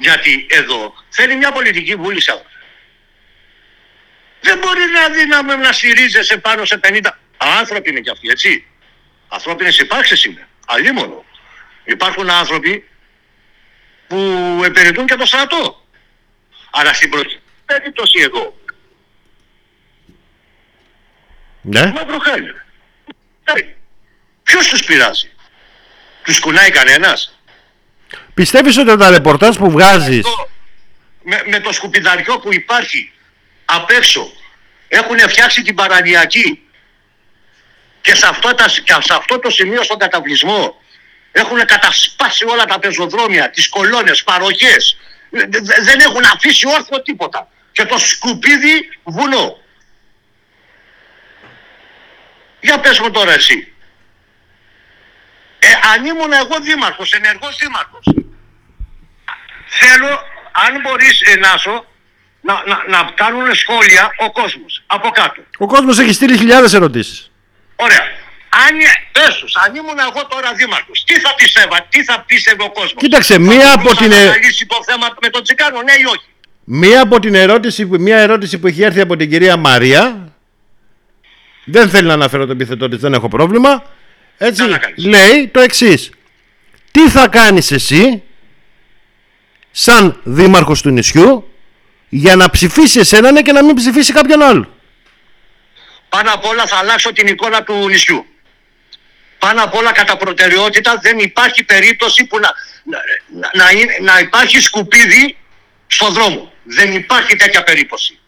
F: Ε, γιατί εδώ θέλει μια πολιτική βούληση. αδερφέ. Δεν μπορεί να δίναμε να στηρίζεσαι πάνω σε 50. Άνθρωποι είναι κι αυτοί, έτσι. Ανθρώπινες υπάρξεις είναι. Αλλήμωνο. Υπάρχουν άνθρωποι που επενδυτούν και το στρατό. Αλλά στην πρώτη περίπτωση εδώ,
A: Ναι.
F: μαύρο χάλι. Ε, Ποιος τους πειράζει; Τους κουνάει κανένας;
A: Πιστεύεις ότι τα ρεπορτάζ που βγάζεις...
F: Το- με, με το σκουπιδαριό που υπάρχει απ' έξω έχουν φτιάξει την παραλιακή και σε, αυτό τα, και σε αυτό το σημείο στον καταβλισμό έχουν κατασπάσει όλα τα πεζοδρόμια, τις κολόνες, παροχές. Δε- δε- δεν έχουν αφήσει όρθιο τίποτα. Και το σκουπίδι βουνό. Για πες μου τώρα εσύ ε, αν ήμουν εγώ δήμαρχος, ενεργός δήμαρχος θέλω, αν μπορείς, ε, Νάσο, να, να, να κάνουν σχόλια ο κόσμος, από κάτω.
A: Ο κόσμος έχει στείλει χιλιάδες ερωτήσεις.
F: Ωραία. Αν, πες τους, αν ήμουν εγώ τώρα δήμαρχος, τι θα πιστεύα, τι θα πίστευε ο κόσμος;
A: Κοίταξε,
F: Θα
A: μία από
F: μπορούσα
A: την,
F: να
A: ε-
F: αναλύσει το θέμα με τον Τσικάνο, ναι ή όχι;
A: Μία από την ερώτηση, που- μία ερώτηση που έχει έρθει από την κυρία Μαρία. Δεν θέλει να αναφέρω το επιθετό της, δεν έχω πρόβλημα. Έτσι,
F: Καλά κάνεις.
A: λέει το εξής. Τι θα κάνεις εσύ, σαν δήμαρχος του νησιού, για να ψηφίσεις εσένα ναι, και να μην ψηφίσει κάποιον άλλο.
F: Πάνω απ' όλα θα αλλάξω την εικόνα του νησιού. Πάνω απ' όλα κατά προτεραιότητα δεν υπάρχει περίπτωση που να, να, να, είναι- να υπάρχει σκουπίδι στο δρόμο. Δεν υπάρχει τέτοια περίπτωση.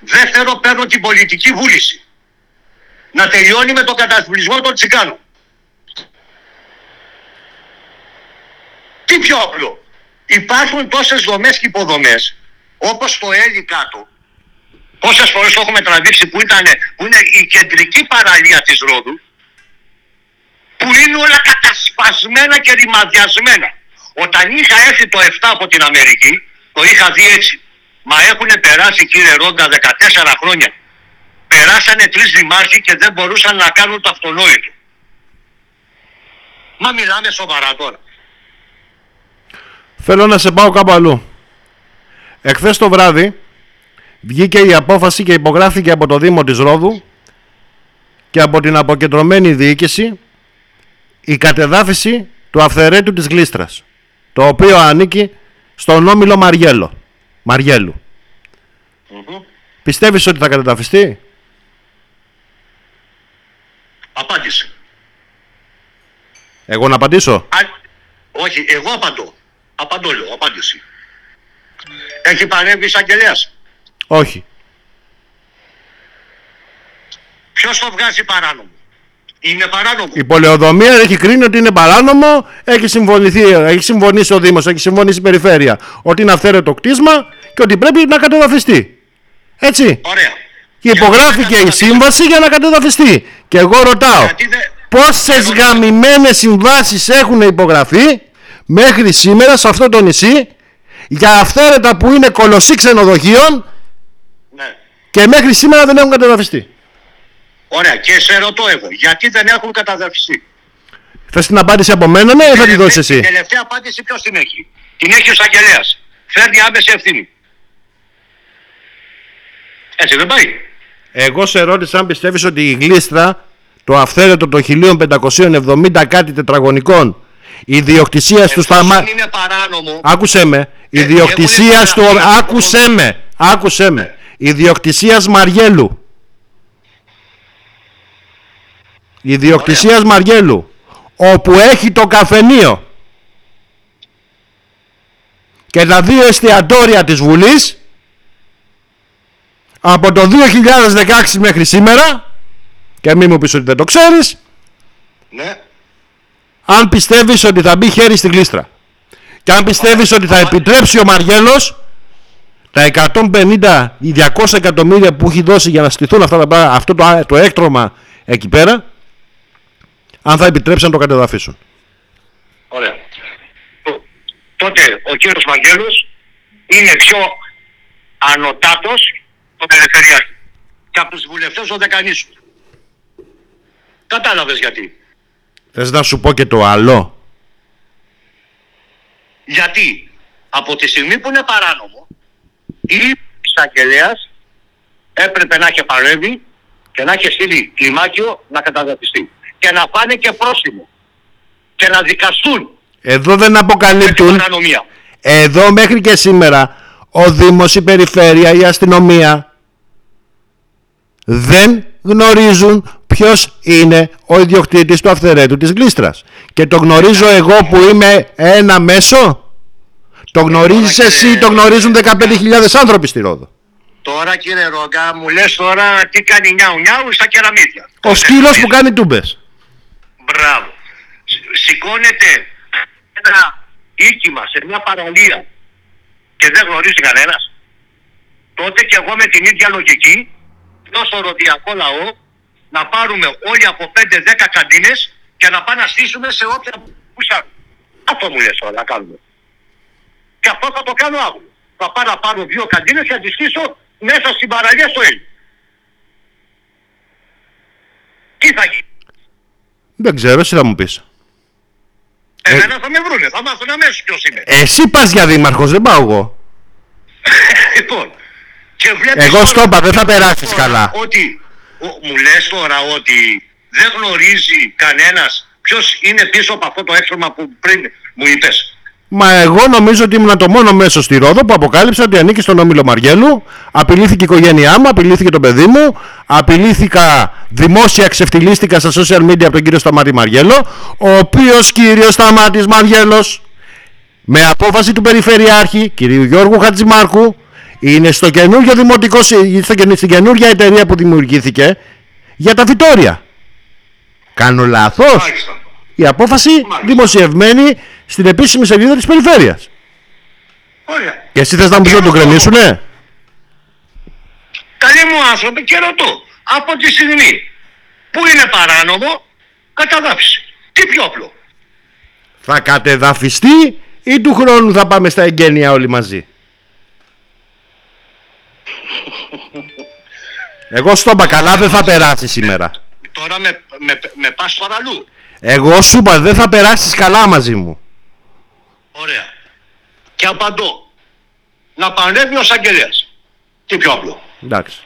F: Δεύτερο, παίρνω την πολιτική βούληση. Να τελειώνει με τον κατασπλισμό των τσιγκάνων. Τι πιο απλό. Υπάρχουν τόσες δομές και υποδομές, όπως το Έλλη κάτω, πόσες φορές το έχουμε τραβήξει που, ήταν, που είναι η κεντρική παραλία της Ρόδου, που είναι όλα κατασπασμένα και ρημαδιασμένα. Όταν είχα έρθει το 7 από την Αμερική, το είχα δει έτσι. Μα έχουν περάσει κύριε Ρόντα 14 χρόνια. Περάσανε τρεις δημάρχοι και δεν μπορούσαν να κάνουν το αυτονόητο. Μα μιλάμε σοβαρά τώρα.
A: Θέλω να σε πάω κάπου αλλού. Εχθές το βράδυ βγήκε η απόφαση και υπογράφηκε από το Δήμο της Ρόδου και από την αποκεντρωμένη διοίκηση η κατεδάφιση του αυθερέτου της Γλίστρας το οποίο ανήκει στον Όμιλο Μαριέλο. Μαριέλου. Πιστεύεις ότι θα κατεδαφιστεί;
F: Απάντησε.
A: Εγώ να απαντήσω;
F: Α, όχι, εγώ απαντώ. Απαντώ λέω, απάντηση. Έχει παρέμβει εισαγγελέας.
A: Όχι.
F: Ποιος το βγάζει παράνομο; Είναι παράνομο.
A: Η πολεοδομία έχει κρίνει ότι είναι παράνομο, έχει, συμφωνηθεί, έχει συμφωνήσει ο Δήμος, έχει συμφωνήσει η Περιφέρεια ότι είναι αυθαίρετο κτίσμα και ότι πρέπει να κατεδαφιστεί. Έτσι.
F: Ωραία.
A: Και υπογράφηκε η
F: Γιατί δεν
A: σύμβαση για να κατεδαφιστεί. Και εγώ ρωτάω,
F: Γιατί δεν-
A: πόσες γαμημένες συμβάσεις έχουν υπογραφεί μέχρι σήμερα σε αυτό το νησί για αυθαίρετα που είναι κολοσσί ξενοδοχείων
F: Ναι.
A: και μέχρι σήμερα δεν έχουν κατεδαφιστεί.
F: Ωραία. Και σε ρωτώ εγώ, γιατί δεν έχουν καταδαφιστεί;
A: Θες την απάντηση από μένα, ναι, ή θα τη δώσεις εσύ;
F: Η τελευταία απάντηση ποιος την έχει; Την έχει ο εισαγγελέας. Φέρνει άμεση ευθύνη. Έτσι δεν πάει;
A: Εγώ σε ρώτησα αν πιστεύεις ότι η γλίστρα, το αυθαίρετο των 1570 κάτι τετραγωνικών, η διοκτησία του στα
F: Εφόσον
A: μα...
F: είναι παράνομο.
A: Άκουσέ με. Η
F: Ε,
A: διοκτησία
F: έχουν
A: του...
F: υπογραφεί από
A: Άκουσέ με. Άκουσέ με. Η διοκτησία Μαριέλου. Η διοκτησία Μαριέλου. Όπου έχει το καφενείο. Και τα δύο εστιατόρια της Βουλής από το 2016 μέχρι σήμερα και μην μου πεις ότι δεν το ξέρεις
F: Ναι.
A: Αν πιστεύεις ότι θα μπει χέρι στην κλίστρα και αν πιστεύεις ότι θα επιτρέψει ο Μαριέλος τα 150 ή 200 εκατομμύρια που έχει δώσει για να στηθούν αυτά τα πράγματα, αυτό το, το έκτρωμα εκεί πέρα αν θα επιτρέψει να το κατεδαφίσουν.
F: Ωραία. Το- Τότε ο κύριος Μαγγέλος είναι πιο ανωτάτος το περιφερειάρχη. Και από τους βουλευτές ο Δεκανήσου. Κατάλαβες γιατί.
A: Θες να σου πω και το άλλο;
F: Γιατί από τη στιγμή που είναι παράνομο η εισαγγελέας έπρεπε να έχει παρέμβει και να έχει στείλει κλιμάκιο να καταδαπιστεί. Και να πάνε και πρόσημο. Και να δικαστούν
A: Εδώ δεν
F: με την
A: αποκαλύπτουν.
F: παρανομία.
A: Εδώ μέχρι και σήμερα ο Δήμος, η Περιφέρεια, η αστυνομία δεν γνωρίζουν ποιος είναι ο ιδιοκτήτης του αυθαιρέτου της γλίστρας. Και το γνωρίζω εγώ που είμαι ένα μέσο; Το γνωρίζεις
F: τώρα,
A: εσύ,
F: κύριε-
A: το γνωρίζουν 15.000 άνθρωποι στη Ρόδο.
F: Τώρα κύριε Ρόγκα μου λες τώρα τι κάνει νιάου νιάου στα κεραμίδια.
A: Ο σκύλος που κάνει τούμπες.
F: Μπράβο. Σ- Σηκώνεται ένα οίκημα σε μια παραλία και δεν γνωρίζει κανένας. Τότε και εγώ με την ίδια λογική στο ροδιακό λαό να πάρουμε όλοι από 5-10 καντίνες και να πάμε να στήσουμε σε όποια πουσά. Αυτό μου λες τώρα να κάνουμε. Και αυτό θα το κάνω αύριο. Θα πάω να πάρω δύο καντίνες και να τις στήσω μέσα στην παραλία στο Έλλη. Τι θα γίνει;
A: Δεν ξέρω, εσύ θα μου πεις.
F: Εμένα θα με βρούνε, θα μάθουν αμέσως ποιος είμαι.
A: Εσύ πας για δήμαρχος, δεν πάω εγώ.
F: Λοιπόν, και βλέπεις
A: Εγώ
F: τώρα-
A: στο είπα, δεν θα περάσεις
F: τώρα
A: καλά.
F: Ότι, ο- μου λες τώρα ότι δεν γνωρίζει κανένας ποιος είναι πίσω από αυτό το έξωμα που πριν μου είπες.
A: Μα εγώ νομίζω ότι ήμουν το μόνο μέσο στη Ρόδο που αποκάλυψα ότι ανήκει στον Όμιλο Μαριέλου. Απειλήθηκε η οικογένειά μου, απειλήθηκε το παιδί μου, απειλήθηκα δημόσια, ξεφτυλίστηκα στα social media από τον κύριο Σταμάτη Μαριέλο, ο οποίος κύριος Σταμάτης Μαριέλο, με απόφαση του Περιφερειάρχη, κυρίου Γιώργου Χατζημάρκου, είναι στο καινούργιο δημοτικό, συ- στο, καινού- στην καινούργια εταιρεία που δημιουργήθηκε για τα Βιτόρια. Κάνω λάθος;
F: Μάλιστα.
A: Η απόφαση δημοσιευμένη στην επίσημη σελίδα της Περιφέρειας.
F: Ωραία.
A: Και εσύ θες να μου πεις να τον κρεμίσουνε.
F: Καλοί μου άνθρωποι και ρωτώ. Από τη στιγμή που είναι παράνομο, καταδάφιση. Τι πιο απλό.
A: Θα κατεδαφιστεί ή του χρόνου θα πάμε στα εγγένεια όλοι μαζί; Εγώ στον μπακαλά δεν θα περάσει σήμερα.
F: Τώρα με, με, με πας παραλού.
A: Εγώ σου είπα δεν θα περάσεις καλά μαζί μου.
F: Ωραία. Και απαντώ. Να πανεύει ο Σαγγελέας. Τι πιο απλό.
A: Εντάξει.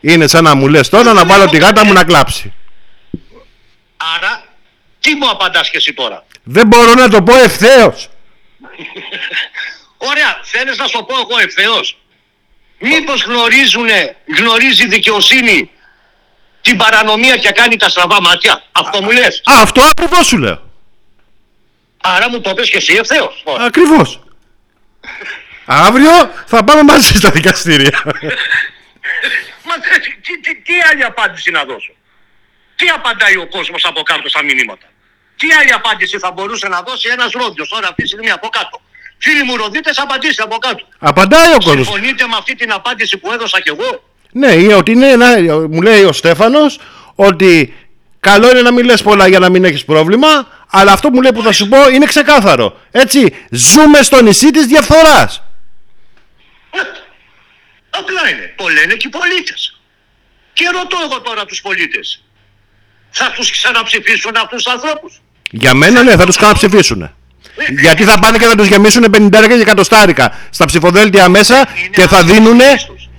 A: Είναι σαν να μου λες τώρα να βάλω τη γάτα μου να κλάψει.
F: Άρα, τι μου απαντάς και εσύ τώρα;
A: Δεν μπορώ να το πω ευθέως.
F: Ωραία, θέλεις να σου πω εγώ ευθέως; Μήπως γνωρίζουνε, γνωρίζει η δικαιοσύνη την παρανομία και κάνει τα στραβά μάτια; Αυτό μου λες.
A: Α, αυτό ακριβώς σου λέω.
F: Άρα μου το πες και εσύ ευθέως. Ωραία.
A: Ακριβώς. Αύριο θα πάμε μαζί στα δικαστήρια.
F: Μα τι, τι, τι, τι άλλη απάντηση να δώσω; Τι απαντάει ο κόσμος από κάτω στα μηνύματα; Τι άλλη απάντηση θα μπορούσε να δώσει ένας Ρόδιος τώρα αυτή τη στιγμή από κάτω; Φίλοι μου Ροδίτες απαντήστε από κάτω.
A: Απαντάει ο κόσμος.
F: Συμφωνείτε με αυτή την απάντηση που έδωσα κι εγώ;
A: Ναι, ή ότι είναι ένα, μου λέει ο Στέφανος ότι καλό είναι να μην λες πολλά για να μην έχεις πρόβλημα, αλλά αυτό που μου λέει που θα σου πω είναι ξεκάθαρο. Έτσι, ζούμε στο νησί της διαφθοράς.
F: Ε, Απλά είναι. Το λένε και οι πολίτες. Και ρωτώ εγώ τώρα τους πολίτες. Θα τους ξαναψηφίσουν αυτούς τους ανθρώπους;
A: Για μένα ναι, θα τους ξαναψηφίσουν. Γιατί θα πάνε και θα τους γεμίσουν 50 και εκατοστάρικα στα ψηφοδέλτια μέσα και θα δίνουνε,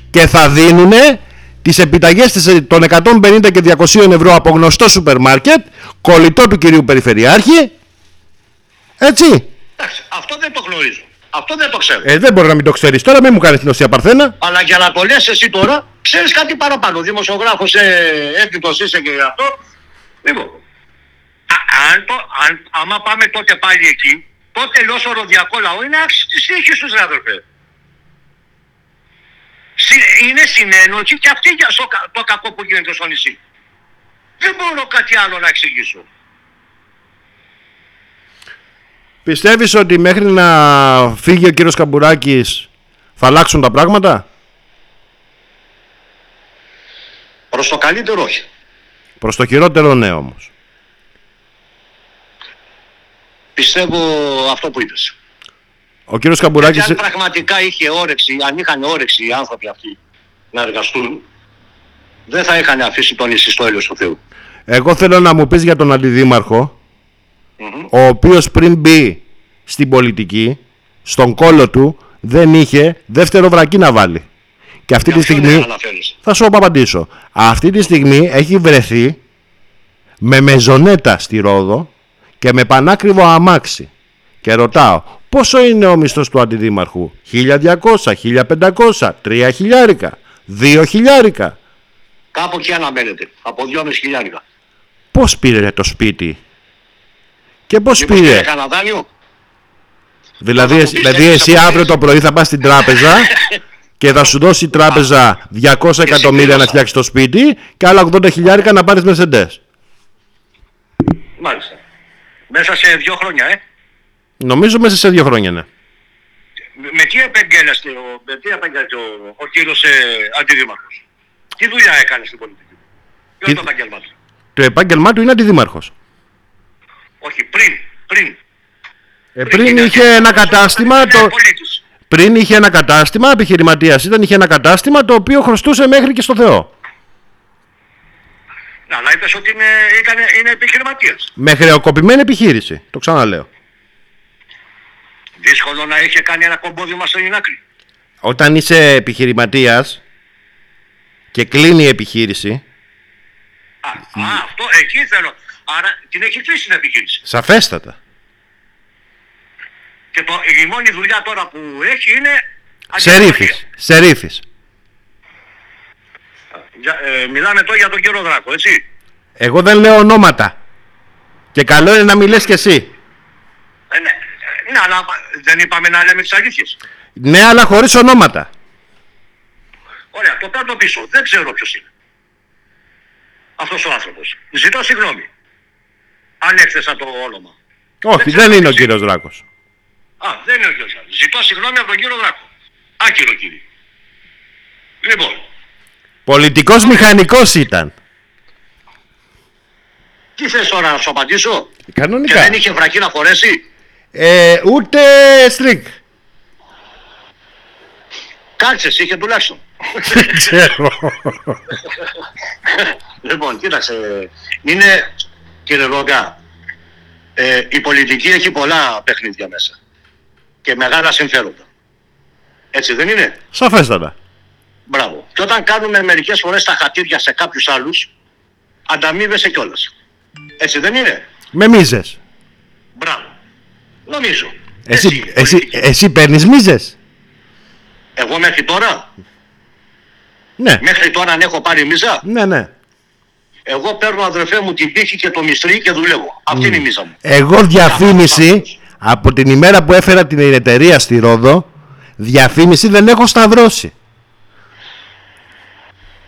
A: και θα δίνουνε τις επιταγές της- των 150 και 200 ευρώ από γνωστό σούπερ μάρκετ, κολλητό του κυρίου Περιφερειάρχη. Έτσι.
F: Εντάξει, αυτό δεν το γνωρίζω. Αυτό δεν το ξέρω.
A: Ε, δεν μπορεί να μην το ξέρεις τώρα, μην μου κάνεις την οσία Παρθένα.
F: Αλλά για να το λες εσύ τώρα, ξέρεις κάτι παραπάνω. Δημοσιογράφος ε, έτοιμος είσαι και γι' αυτό. Λοιπόν, α- αν το, αν, άμα πάμε τότε πάλι εκεί, τότε λέω στο ροδιακό λαό είναι άξιση της τύχης τους, ρε αδερφέ. Συ- Είναι συνένοχοι και αυτοί για στο, κα- το κακό που γίνεται στο νησί. Δεν μπορώ κάτι άλλο να εξηγήσω.
A: Πιστεύεις ότι μέχρι να φύγει ο κύριος Καμπουράκης θα αλλάξουν τα πράγματα;
F: Προς το καλύτερο όχι.
A: Προς το χειρότερο ναι όμως.
F: Πιστεύω αυτό που είπες.
A: Ο κύριος
F: Και
A: Καμπουράκης...
F: αν πραγματικά είχε όρεξη, αν είχαν όρεξη οι άνθρωποι αυτοί να εργαστούν, δεν θα είχαν αφήσει το νησί στο έλεος του Θεού.
A: Εγώ θέλω να μου πεις για τον αντιδήμαρχο, ο οποίος πριν μπει στην πολιτική, στον κόλο του, δεν είχε δεύτερο βρακί να βάλει. Και αυτή τη
F: Για ποιον
A: στιγμή,
F: αναφέρεσαι.
A: θα σου απαντήσω, αυτή τη στιγμή έχει βρεθεί με μεζονέτα στη Ρόδο και με πανάκριβο αμάξι. Και ρωτάω, πόσο είναι ο μισθός του αντιδήμαρχου, 1200, 1500, 3 χιλιάρικα, 2 χιλιάρικα.
F: Κάπου εκεί αναμένεται. Από 2,5 χιλιάρικα.
A: Πώς πήρε το σπίτι; Και πώς
F: Μήπως
A: πήρε;
F: πήρε κανένα δάνειο.
A: Δηλαδή,
F: Θα
A: εσύ-
F: μου πεις
A: δηλαδή
F: έτσι,
A: εσύ
F: θα μου
A: αύριο
F: πεις.
A: το πρωί θα πας στην τράπεζα και θα σου δώσει η τράπεζα 200 εκατομμύρια να
F: συγκρίνωσα.
A: φτιάξεις το σπίτι και άλλα 80 χιλιάρικα να πάρεις Mercedes.
F: Μάλιστα. Μέσα σε δύο χρόνια, ε.
A: Νομίζω μέσα σε δύο χρόνια ναι.
F: Με- Με τι επεγγέλαστε ο, με τι επεγγέλαστε ο, ο κύριος ε, αντιδήμαρχος; Τι δουλειά έκανε στην πολιτική; Ποιο
A: Τι-
F: είναι το επάγγελμά του;
A: Το επάγγελμά του είναι αντιδήμαρχος.
F: Όχι, πριν. Πριν.
A: Ε, πριν
F: ήταν
A: είχε
F: και-
A: ένα κατάστημα,
F: είναι
A: το...
F: πολίτης.
A: πριν είχε ένα κατάστημα, επιχειρηματίας ήταν, είχε ένα κατάστημα το οποίο χρωστούσε μέχρι και στο Θεό.
F: Ναι, αλλά είπες ότι είναι, ήταν, είναι επιχειρηματίας.
A: Με χρεοκοπημένη επιχείρηση, το ξαναλέω.
F: Δύσκολο να είχε κάνει ένα κομπόδημα στην άκρη.
A: Όταν είσαι επιχειρηματίας και κλείνει η επιχείρηση,
F: Α, α, αυτό εκεί θέλω. Άρα την έχει κλείσει την επιχείρηση.
A: σαφέστατα.
F: Και Και το, η μόνη δουλειά τώρα που έχει είναι...
A: Σερίφης.
F: αντιπολιτεία.
A: Σερίφης.
F: Για- ε, μιλάμε τώρα για τον κύριο Δράκο, έτσι.
A: Εγώ δεν λέω ονόματα. Και καλό είναι να μιλές κι εσύ.
F: Ε, ναι, ε, ναι, αλλά δεν είπαμε να λέμε τις αλήθειες.
A: Ναι, αλλά χωρίς ονόματα.
F: Ωραία, το παίρνω πίσω. Δεν ξέρω ποιος είναι. Αυτός ο άνθρωπος. Ζητώ συγγνώμη. Αν έκθεσα το όνομα.
A: Όχι, δεν είναι ο κύριος Δράκος.
F: Α, δεν είναι ο κύριος Δράκος. Ζητώ συγγνώμη από τον κύριο Δράκο. Άκυρο κύριε. Λοιπόν,
A: Πολιτικός μηχανικός ήταν.
F: τι θες τώρα να σου απαντήσω; Και
A: Κανονικά.
F: δεν είχε βρακή να φορέσει.
A: Ε, ούτε στρικ.
F: Κάλτσες είχε τουλάχιστον.
A: Δεν ξέρω.
F: Λοιπόν, κοίταξε. Είναι, κύριε Ρόγκα, ε, η πολιτική έχει πολλά παιχνίδια μέσα. Και μεγάλα συμφέροντα. Έτσι δεν είναι;
A: Σαφέστατα.
F: Μπράβο. Και όταν κάνουμε μερικές φορές τα χατήρια σε κάποιους άλλους, ανταμείβεσαι κιόλας. Έτσι δεν είναι;
A: Με μίζες.
F: Μπράβο. Νομίζω.
A: Εσύ,
F: Έτσι είναι η
A: εσύ,
F: πολιτική.
A: εσύ παίρνεις μίζες;
F: Εγώ μέχρι τώρα,
A: Ναι.
F: μέχρι τώρα αν έχω πάρει μίζα,
A: Ναι, ναι.
F: εγώ παίρνω αδερφέ μου την τύχη και το μυστρή και δουλεύω. Αυτή είναι η μίζα μου.
A: Εγώ διαφήμιση από την ημέρα που έφερα την εταιρεία στη Ρόδο, διαφήμιση δεν έχω σταυρώσει.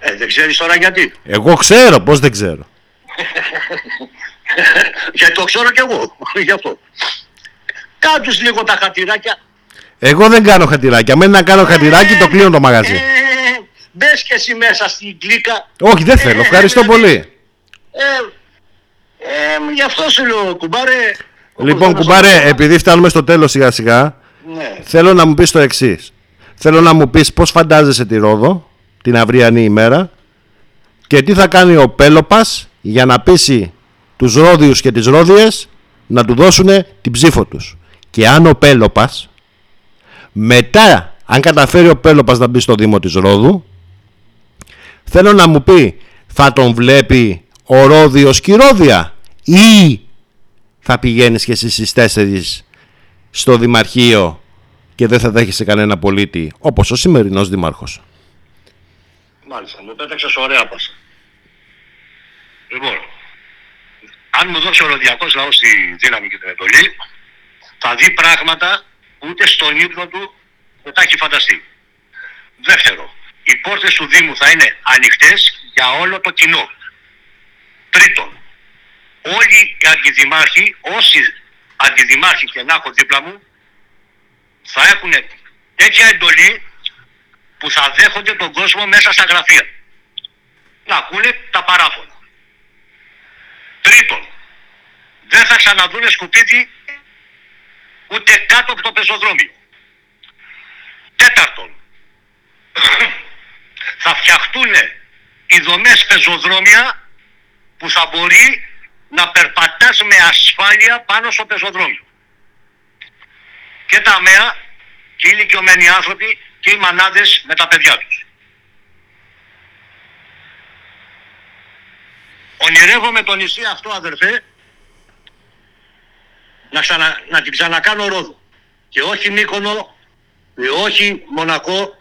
F: Ε, δεν ξέρεις τώρα γιατί.
A: Εγώ ξέρω, πώς δεν ξέρω.
F: Γιατί το ξέρω κι εγώ. Γι' αυτό. Κάτους λίγο τα χατηράκια.
A: Εγώ δεν κάνω χατηράκια. Μένει να κάνω χατηράκι, το κλείνω το μαγαζί.
F: Ε, μπες και εσύ μέσα στην κλίκα.
A: Όχι, δεν θέλω. Ευχαριστώ πολύ.
F: Ε, ε, γι' αυτό σου λέω, κουμπάρε.
A: Λοιπόν,
F: όπως
A: κουμπάρε,
F: δεν
A: επειδή φτάνουμε στο τέλος σιγά σιγά,
F: Ναι.
A: θέλω να μου πεις το εξής. Θέλω να μου πεις πώς φαντάζεσαι τη Ρόδο, την αυριανή ημέρα, και τι θα κάνει ο Πέλοπας για να πείσει τους Ρόδιους και τις Ρόδιες να του δώσουν την ψήφο τους. Και αν ο Πέλοπας, μετά, αν καταφέρει ο Πέλοπας να μπει στο Δήμο της Ρόδου, θέλω να μου πει, θα τον βλέπει ο Ρόδιος και η Ρόδια ή θα πηγαίνεις και εσύ στις 4 στο Δημαρχείο και δεν θα δέχεσαι κανένα πολίτη όπως ο σημερινός Δήμαρχος.
F: Μάλιστα, μου πέταξες ωραία πάσα. Λοιπόν, αν μου δώσει ο Ροδιακός λαός τη δύναμη και την εντολή, θα δει πράγματα που ούτε στον ύπνο του δεν τα έχει φανταστεί. Δεύτερο, οι πόρτες του Δήμου θα είναι ανοιχτές για όλο το κοινό. Τρίτον, όλοι οι αντιδημάρχοι, όσοι αντιδημάρχοι και να έχω δίπλα μου, θα έχουν τέτοια εντολή που θα δέχονται τον κόσμο μέσα στα γραφεία. Να ακούνε τα παράφωνα. Τρίτον, δεν θα ξαναδούνε σκουπίδι ούτε κάτω από το πεζοδρόμιο. Τέταρτον, θα φτιαχτούν οι δομές πεζοδρόμια που θα μπορεί να περπατάς με ασφάλεια πάνω στο πεζοδρόμιο. Και τα αμαία και οι ηλικιωμένοι άνθρωποι και οι μανάδες με τα παιδιά τους. Ονειρεύομαι το νησί αυτό αδερφέ να, ξανα, να την ξανακάνω Ρόδο. Και όχι Μύκονο, και όχι Μονακό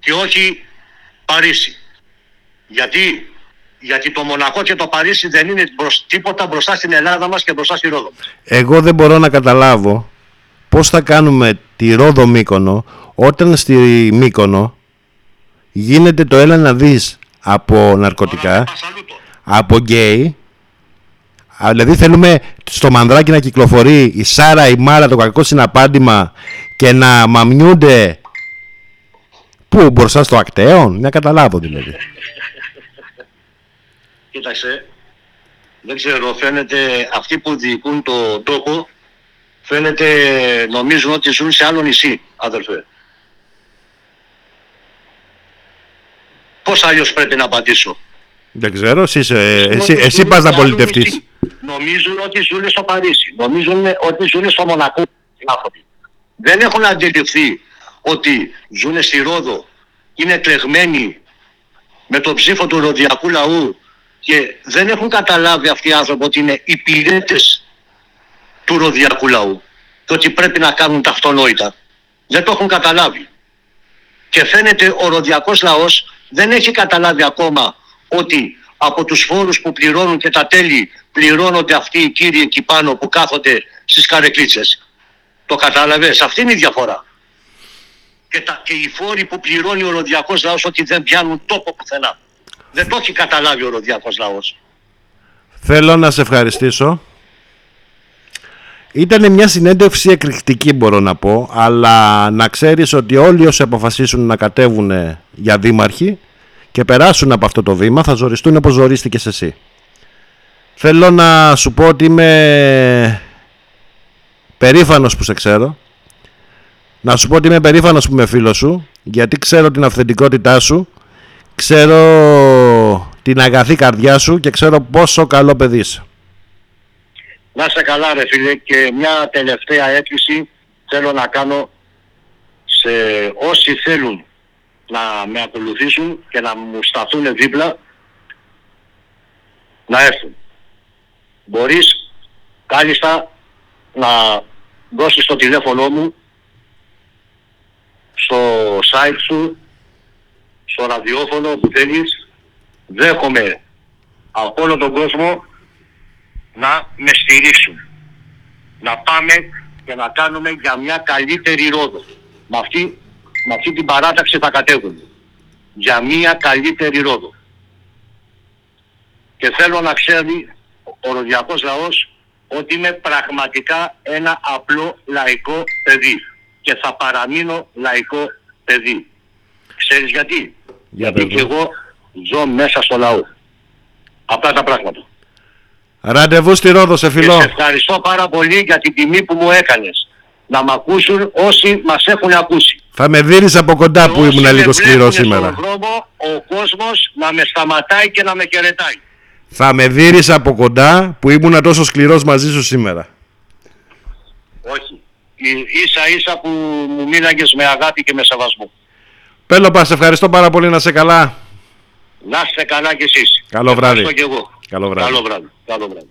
F: και όχι Παρίσι. Γιατί, γιατί το Μονακό και το Παρίσι δεν είναι μπροσ- τίποτα μπροστά στην Ελλάδα μας και μπροστά στη Ρόδο μας.
A: Εγώ δεν μπορώ να καταλάβω πώς θα κάνουμε τη Ρόδο Μύκονο όταν στη Μύκονο γίνεται το έλα να δεις από ναρκωτικά,
F: Πασαλού τώρα.
A: από γκέι. Α, Δηλαδή θέλουμε στο μανδράκι να κυκλοφορεί η Σάρα, η Μάρα, το κακό συναπάντημα και να μαμιούνται Πού, μπροστά στο ακτέον, να καταλάβω δηλαδή.
F: Κοίταξε, δεν ξέρω, φαίνεται αυτοί που διοικούν το τόπο φαίνεται νομίζουν ότι ζουν σε άλλο νησί, αδελφέ. Πώς αλλιώς πρέπει να απαντήσω;
A: Δεν ξέρω, εσύ, είσαι- εσύ,
F: Ότι
A: εσύ
F: ζουν
A: πας να
F: σε άλλο
A: πολιτευτείς.
F: νησί. Νομίζουν ότι ζουν στο Παρίσι. Νομίζουν ότι ζουν στο Μονακό οι άνθρωποι. Δεν έχουν αντιληφθεί ότι ζουν στη Ρόδο, είναι εκλεγμένοι με το ψήφο του ροδιακού λαού και δεν έχουν καταλάβει αυτοί οι άνθρωποι ότι είναι οι πιλέτες του ροδιακού λαού. και ότι πρέπει να κάνουν τα αυτονόητα. Δεν το έχουν καταλάβει. Και φαίνεται ο ροδιακός λαός δεν έχει καταλάβει ακόμα ότι από τους φόρους που πληρώνουν και τα τέλη πληρώνονται αυτοί οι κύριοι εκεί πάνω που κάθονται στις καρεκλίτσες. Το κατάλαβες, αυτή είναι η διαφορά. Και, τα, και οι φόροι που πληρώνει ο ροδιακός λαός ότι δεν πιάνουν τόπο πουθενά. Δεν το έχει καταλάβει ο ροδιακός λαός.
A: Θέλω να σε ευχαριστήσω. Ήταν μια συνέντευξη εκρηκτική μπορώ να πω, αλλά να ξέρεις ότι όλοι όσοι αποφασίσουν να κατέβουν για δήμαρχοι και περάσουν από αυτό το βήμα θα ζοριστούν όπως ζορίστηκες εσύ. Θέλω να σου πω ότι είμαι περήφανος που σε ξέρω. Να σου πω ότι είμαι περήφανος που είμαι φίλος σου, γιατί ξέρω την αυθεντικότητά σου, ξέρω την αγαθή καρδιά σου και ξέρω πόσο καλό παιδί είσαι.
F: Να είσαι καλά ρε φίλε και μια τελευταία έκκληση θέλω να κάνω σε όσοι θέλουν να με ακολουθήσουν και να μου σταθούν δίπλα να έρθουν. Μπορείς κάλλιστα να δώσεις το τηλέφωνο μου στο site σου, στο ραδιόφωνο που θέλεις. Δέχομαι από όλο τον κόσμο να με στηρίξουν. Να πάμε και να κάνουμε για μια καλύτερη ρόδο. Με αυτή, με αυτή την παράταξη θα κατέβουμε. Για μια καλύτερη ρόδο. Και θέλω να ξέρει ο ροδιακός λαός ότι είμαι πραγματικά ένα απλό λαϊκό παιδί. Και θα παραμείνω λαϊκό παιδί. Ξέρεις γιατί;
A: Για
F: γιατί
A: πες
F: και
A: μου.
F: εγώ ζω μέσα στο λαό. Απλά τα πράγματα.
A: Ραντεβού στη Ρόδο, σε
F: Και
A: φιλό.
F: σε ευχαριστώ πάρα πολύ για την τιμή που μου έκανες. Να μ' ακούσουν όσοι μας έχουν ακούσει.
A: Θα με δίνεις από κοντά
F: Και
A: που
F: όσοι
A: ήμουν
F: με
A: λίγο σκληρός
F: βλέπουνε
A: σήμερα.
F: Στον δρόμο, ο κόσμος να με σταματάει και να με χαιρετάει.
A: Θα με δίνεις από κοντά που ήμουν τόσο σκληρός μαζί σου σήμερα.
F: Όχι. Ι- Ίσα ίσα που μου μίλαγες με αγάπη και με σεβασμό.
A: Πέλοπα, σε ευχαριστώ πάρα πολύ να σε καλά.
F: Να είστε καλά κι εσείς.
A: Καλό βράδυ.
F: Ευχαριστώ κι εγώ.
A: Καλό βράδυ.
F: Καλό βράδυ. Καλό βράδυ.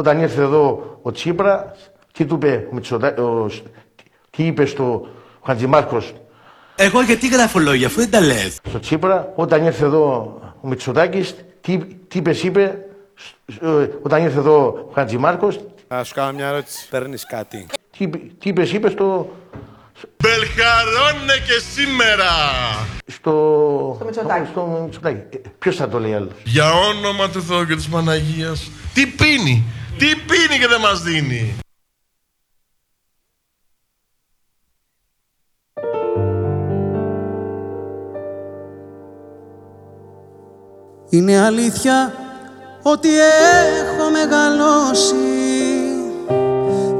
B: Όταν ήρθε εδώ ο Τσίπρα, τι του είπε ο Μητσοτά- ο- τι είπε στο Χατζημάρκος
C: Εγώ γιατί γράφω λόγια αφού δεν τα λες.
B: στο Τσίπρα, όταν ήρθε εδώ ο Μητσοτάκης, τι, τι είπες, είπε, σ- ε, όταν ήρθε εδώ ο Χατζημάρκος,
D: Να σου κάνω μια ερώτηση. Παίρνεις κάτι.
B: τι, είπε- τι είπες, είπε στο,
E: Μπελχαρώνε και σήμερα.
B: στο, στο
H: Μητσοτάκη.
B: στο Μητσοτάκη. Ε, Ποιος θα το λέει άλλος;
E: Για όνομα του Θεού και της Παναγίας. Τι πίνει, τι πίνει και δεν μας δίνει.
G: Είναι αλήθεια ότι έχω μεγαλώσει.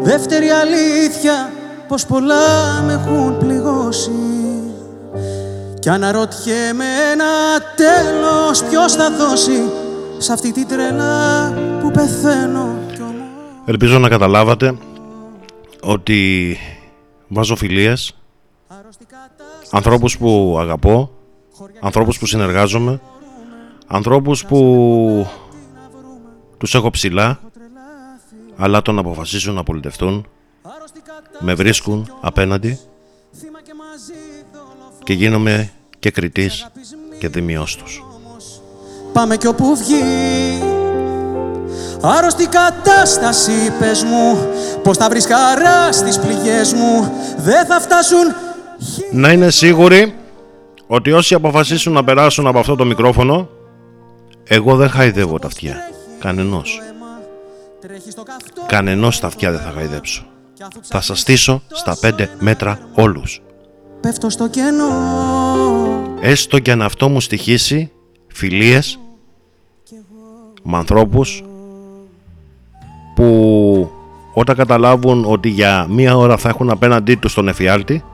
G: Δεύτερη αλήθεια πως πολλά με έχουν πληγώσει. Κι αναρωτιέμαι ένα τέλος ποιος θα δώσει Σ' αυτή την τρέλα που πεθαίνω. κι όμως
A: Ελπίζω να καταλάβατε ότι βάζω φιλίες, ανθρώπους που αγαπώ, ανθρώπους που συνεργάζομαι, ανθρώπους που τους έχω ψηλά, αλλά τον αποφασίσουν να πολιτευτούν, με βρίσκουν απέναντι και γίνομαι και κριτής και δημιός τους.
G: Πάμε κι όπου βγει Άρρωστη κατάσταση πες μου Πως θα βρεις χαρά στις πληγές μου Δεν θα φτάσουν
A: Να είναι σίγουροι ότι όσοι αποφασίσουν να περάσουν από αυτό το μικρόφωνο, εγώ δεν χαϊδεύω τα αυτιά. Κανενός.
G: Τρέχει στο καυτό
A: Κανενός τα αυτιά δεν θα χαϊδέψω. Θα σας στήσω στα πέντε μέτρα όλους.
G: Πέφτω στο κενό
A: Έστω κι αν αυτό μου στοιχήσει φιλίες με ανθρώπους που όταν καταλάβουν ότι για μία ώρα θα έχουν απέναντί τους τον εφιάλτη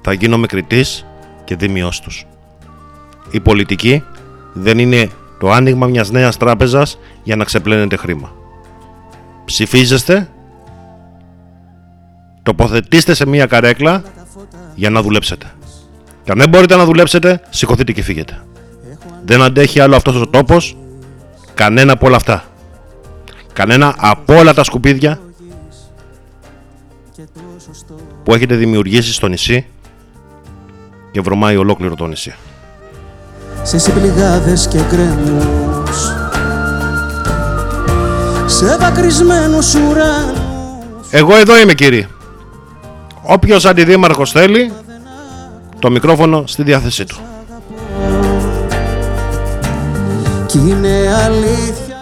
A: θα γίνομαι κριτής και δίμιος τους. Η πολιτική δεν είναι το άνοιγμα μιας νέας τράπεζας για να ξεπλένετε χρήμα. Ψηφίζεστε, τοποθετήστε σε μια καρέκλα για να δουλέψετε. Και αν δεν μπορείτε να δουλέψετε, σηκωθείτε και φύγετε. Δεν αντέχει άλλο αυτός ο τόπος, κανένα από όλα αυτά. Κανένα από όλα τα σκουπίδια που έχετε δημιουργήσει στο νησί και βρωμάει ολόκληρο το νησί.
G: σε συμπληγάδες και γκρεμούς σε δακρυσμένους ουρανούς
A: Εγώ εδώ είμαι κύριε. Όποιος αντιδήμαρχος θέλει, το μικρόφωνο στη διάθεσή του.
G: Είναι αλήθεια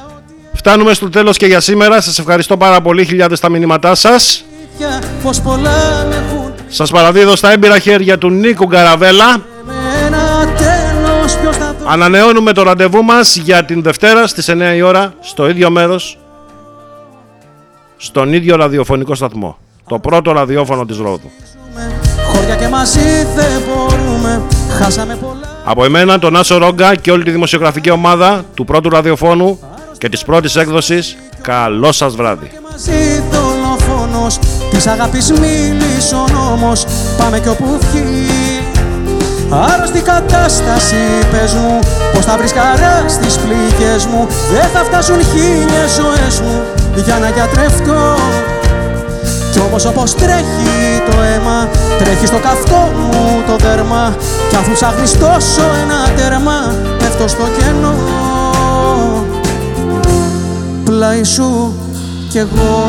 A: Φτάνουμε στο τέλος και για σήμερα. Σας ευχαριστώ πάρα πολύ χιλιάδες τα μηνύματά σας.
G: αλήθεια πως πολλά έχουν
A: Σας παραδίδω στα έμπειρα χέρια του Νίκου Γκαραβέλα.
G: με ένα τέλος ποιος θα δώσει
A: Ανανεώνουμε το ραντεβού μας για την Δευτέρα στις 9 η ώρα στο ίδιο μέρος στον ίδιο ραδιοφωνικό σταθμό. Το πρώτο ραδιόφωνο της Ρόδου.
G: χώρια και μαζί δεν μπορούμε χάσαμε πολλά
A: Από εμένα, τον Άσο Ρόγκα και όλη τη δημοσιογραφική ομάδα του πρώτου ραδιοφώνου και της πρώτης έκδοσης, καλό σας βράδυ.
G: και μαζί δολοφόνος της αγάπης μίλησε ο νόμος πάμε κι όπου βγει. Άρρωστη κατάσταση πες μου Πως θα βρεις χαρά στις πληγές μου. Δεν θα φτάσουν χίλιες ζωές μου Για να γιατρευτώ. Κι όμως όπως τρέχει το αίμα Τρέχει στο καυτό μου το δέρμα. Κι αφού ψάχνεις τόσο ένα τέρμα Πέφτω στο κενό. Πλάι σου κι εγώ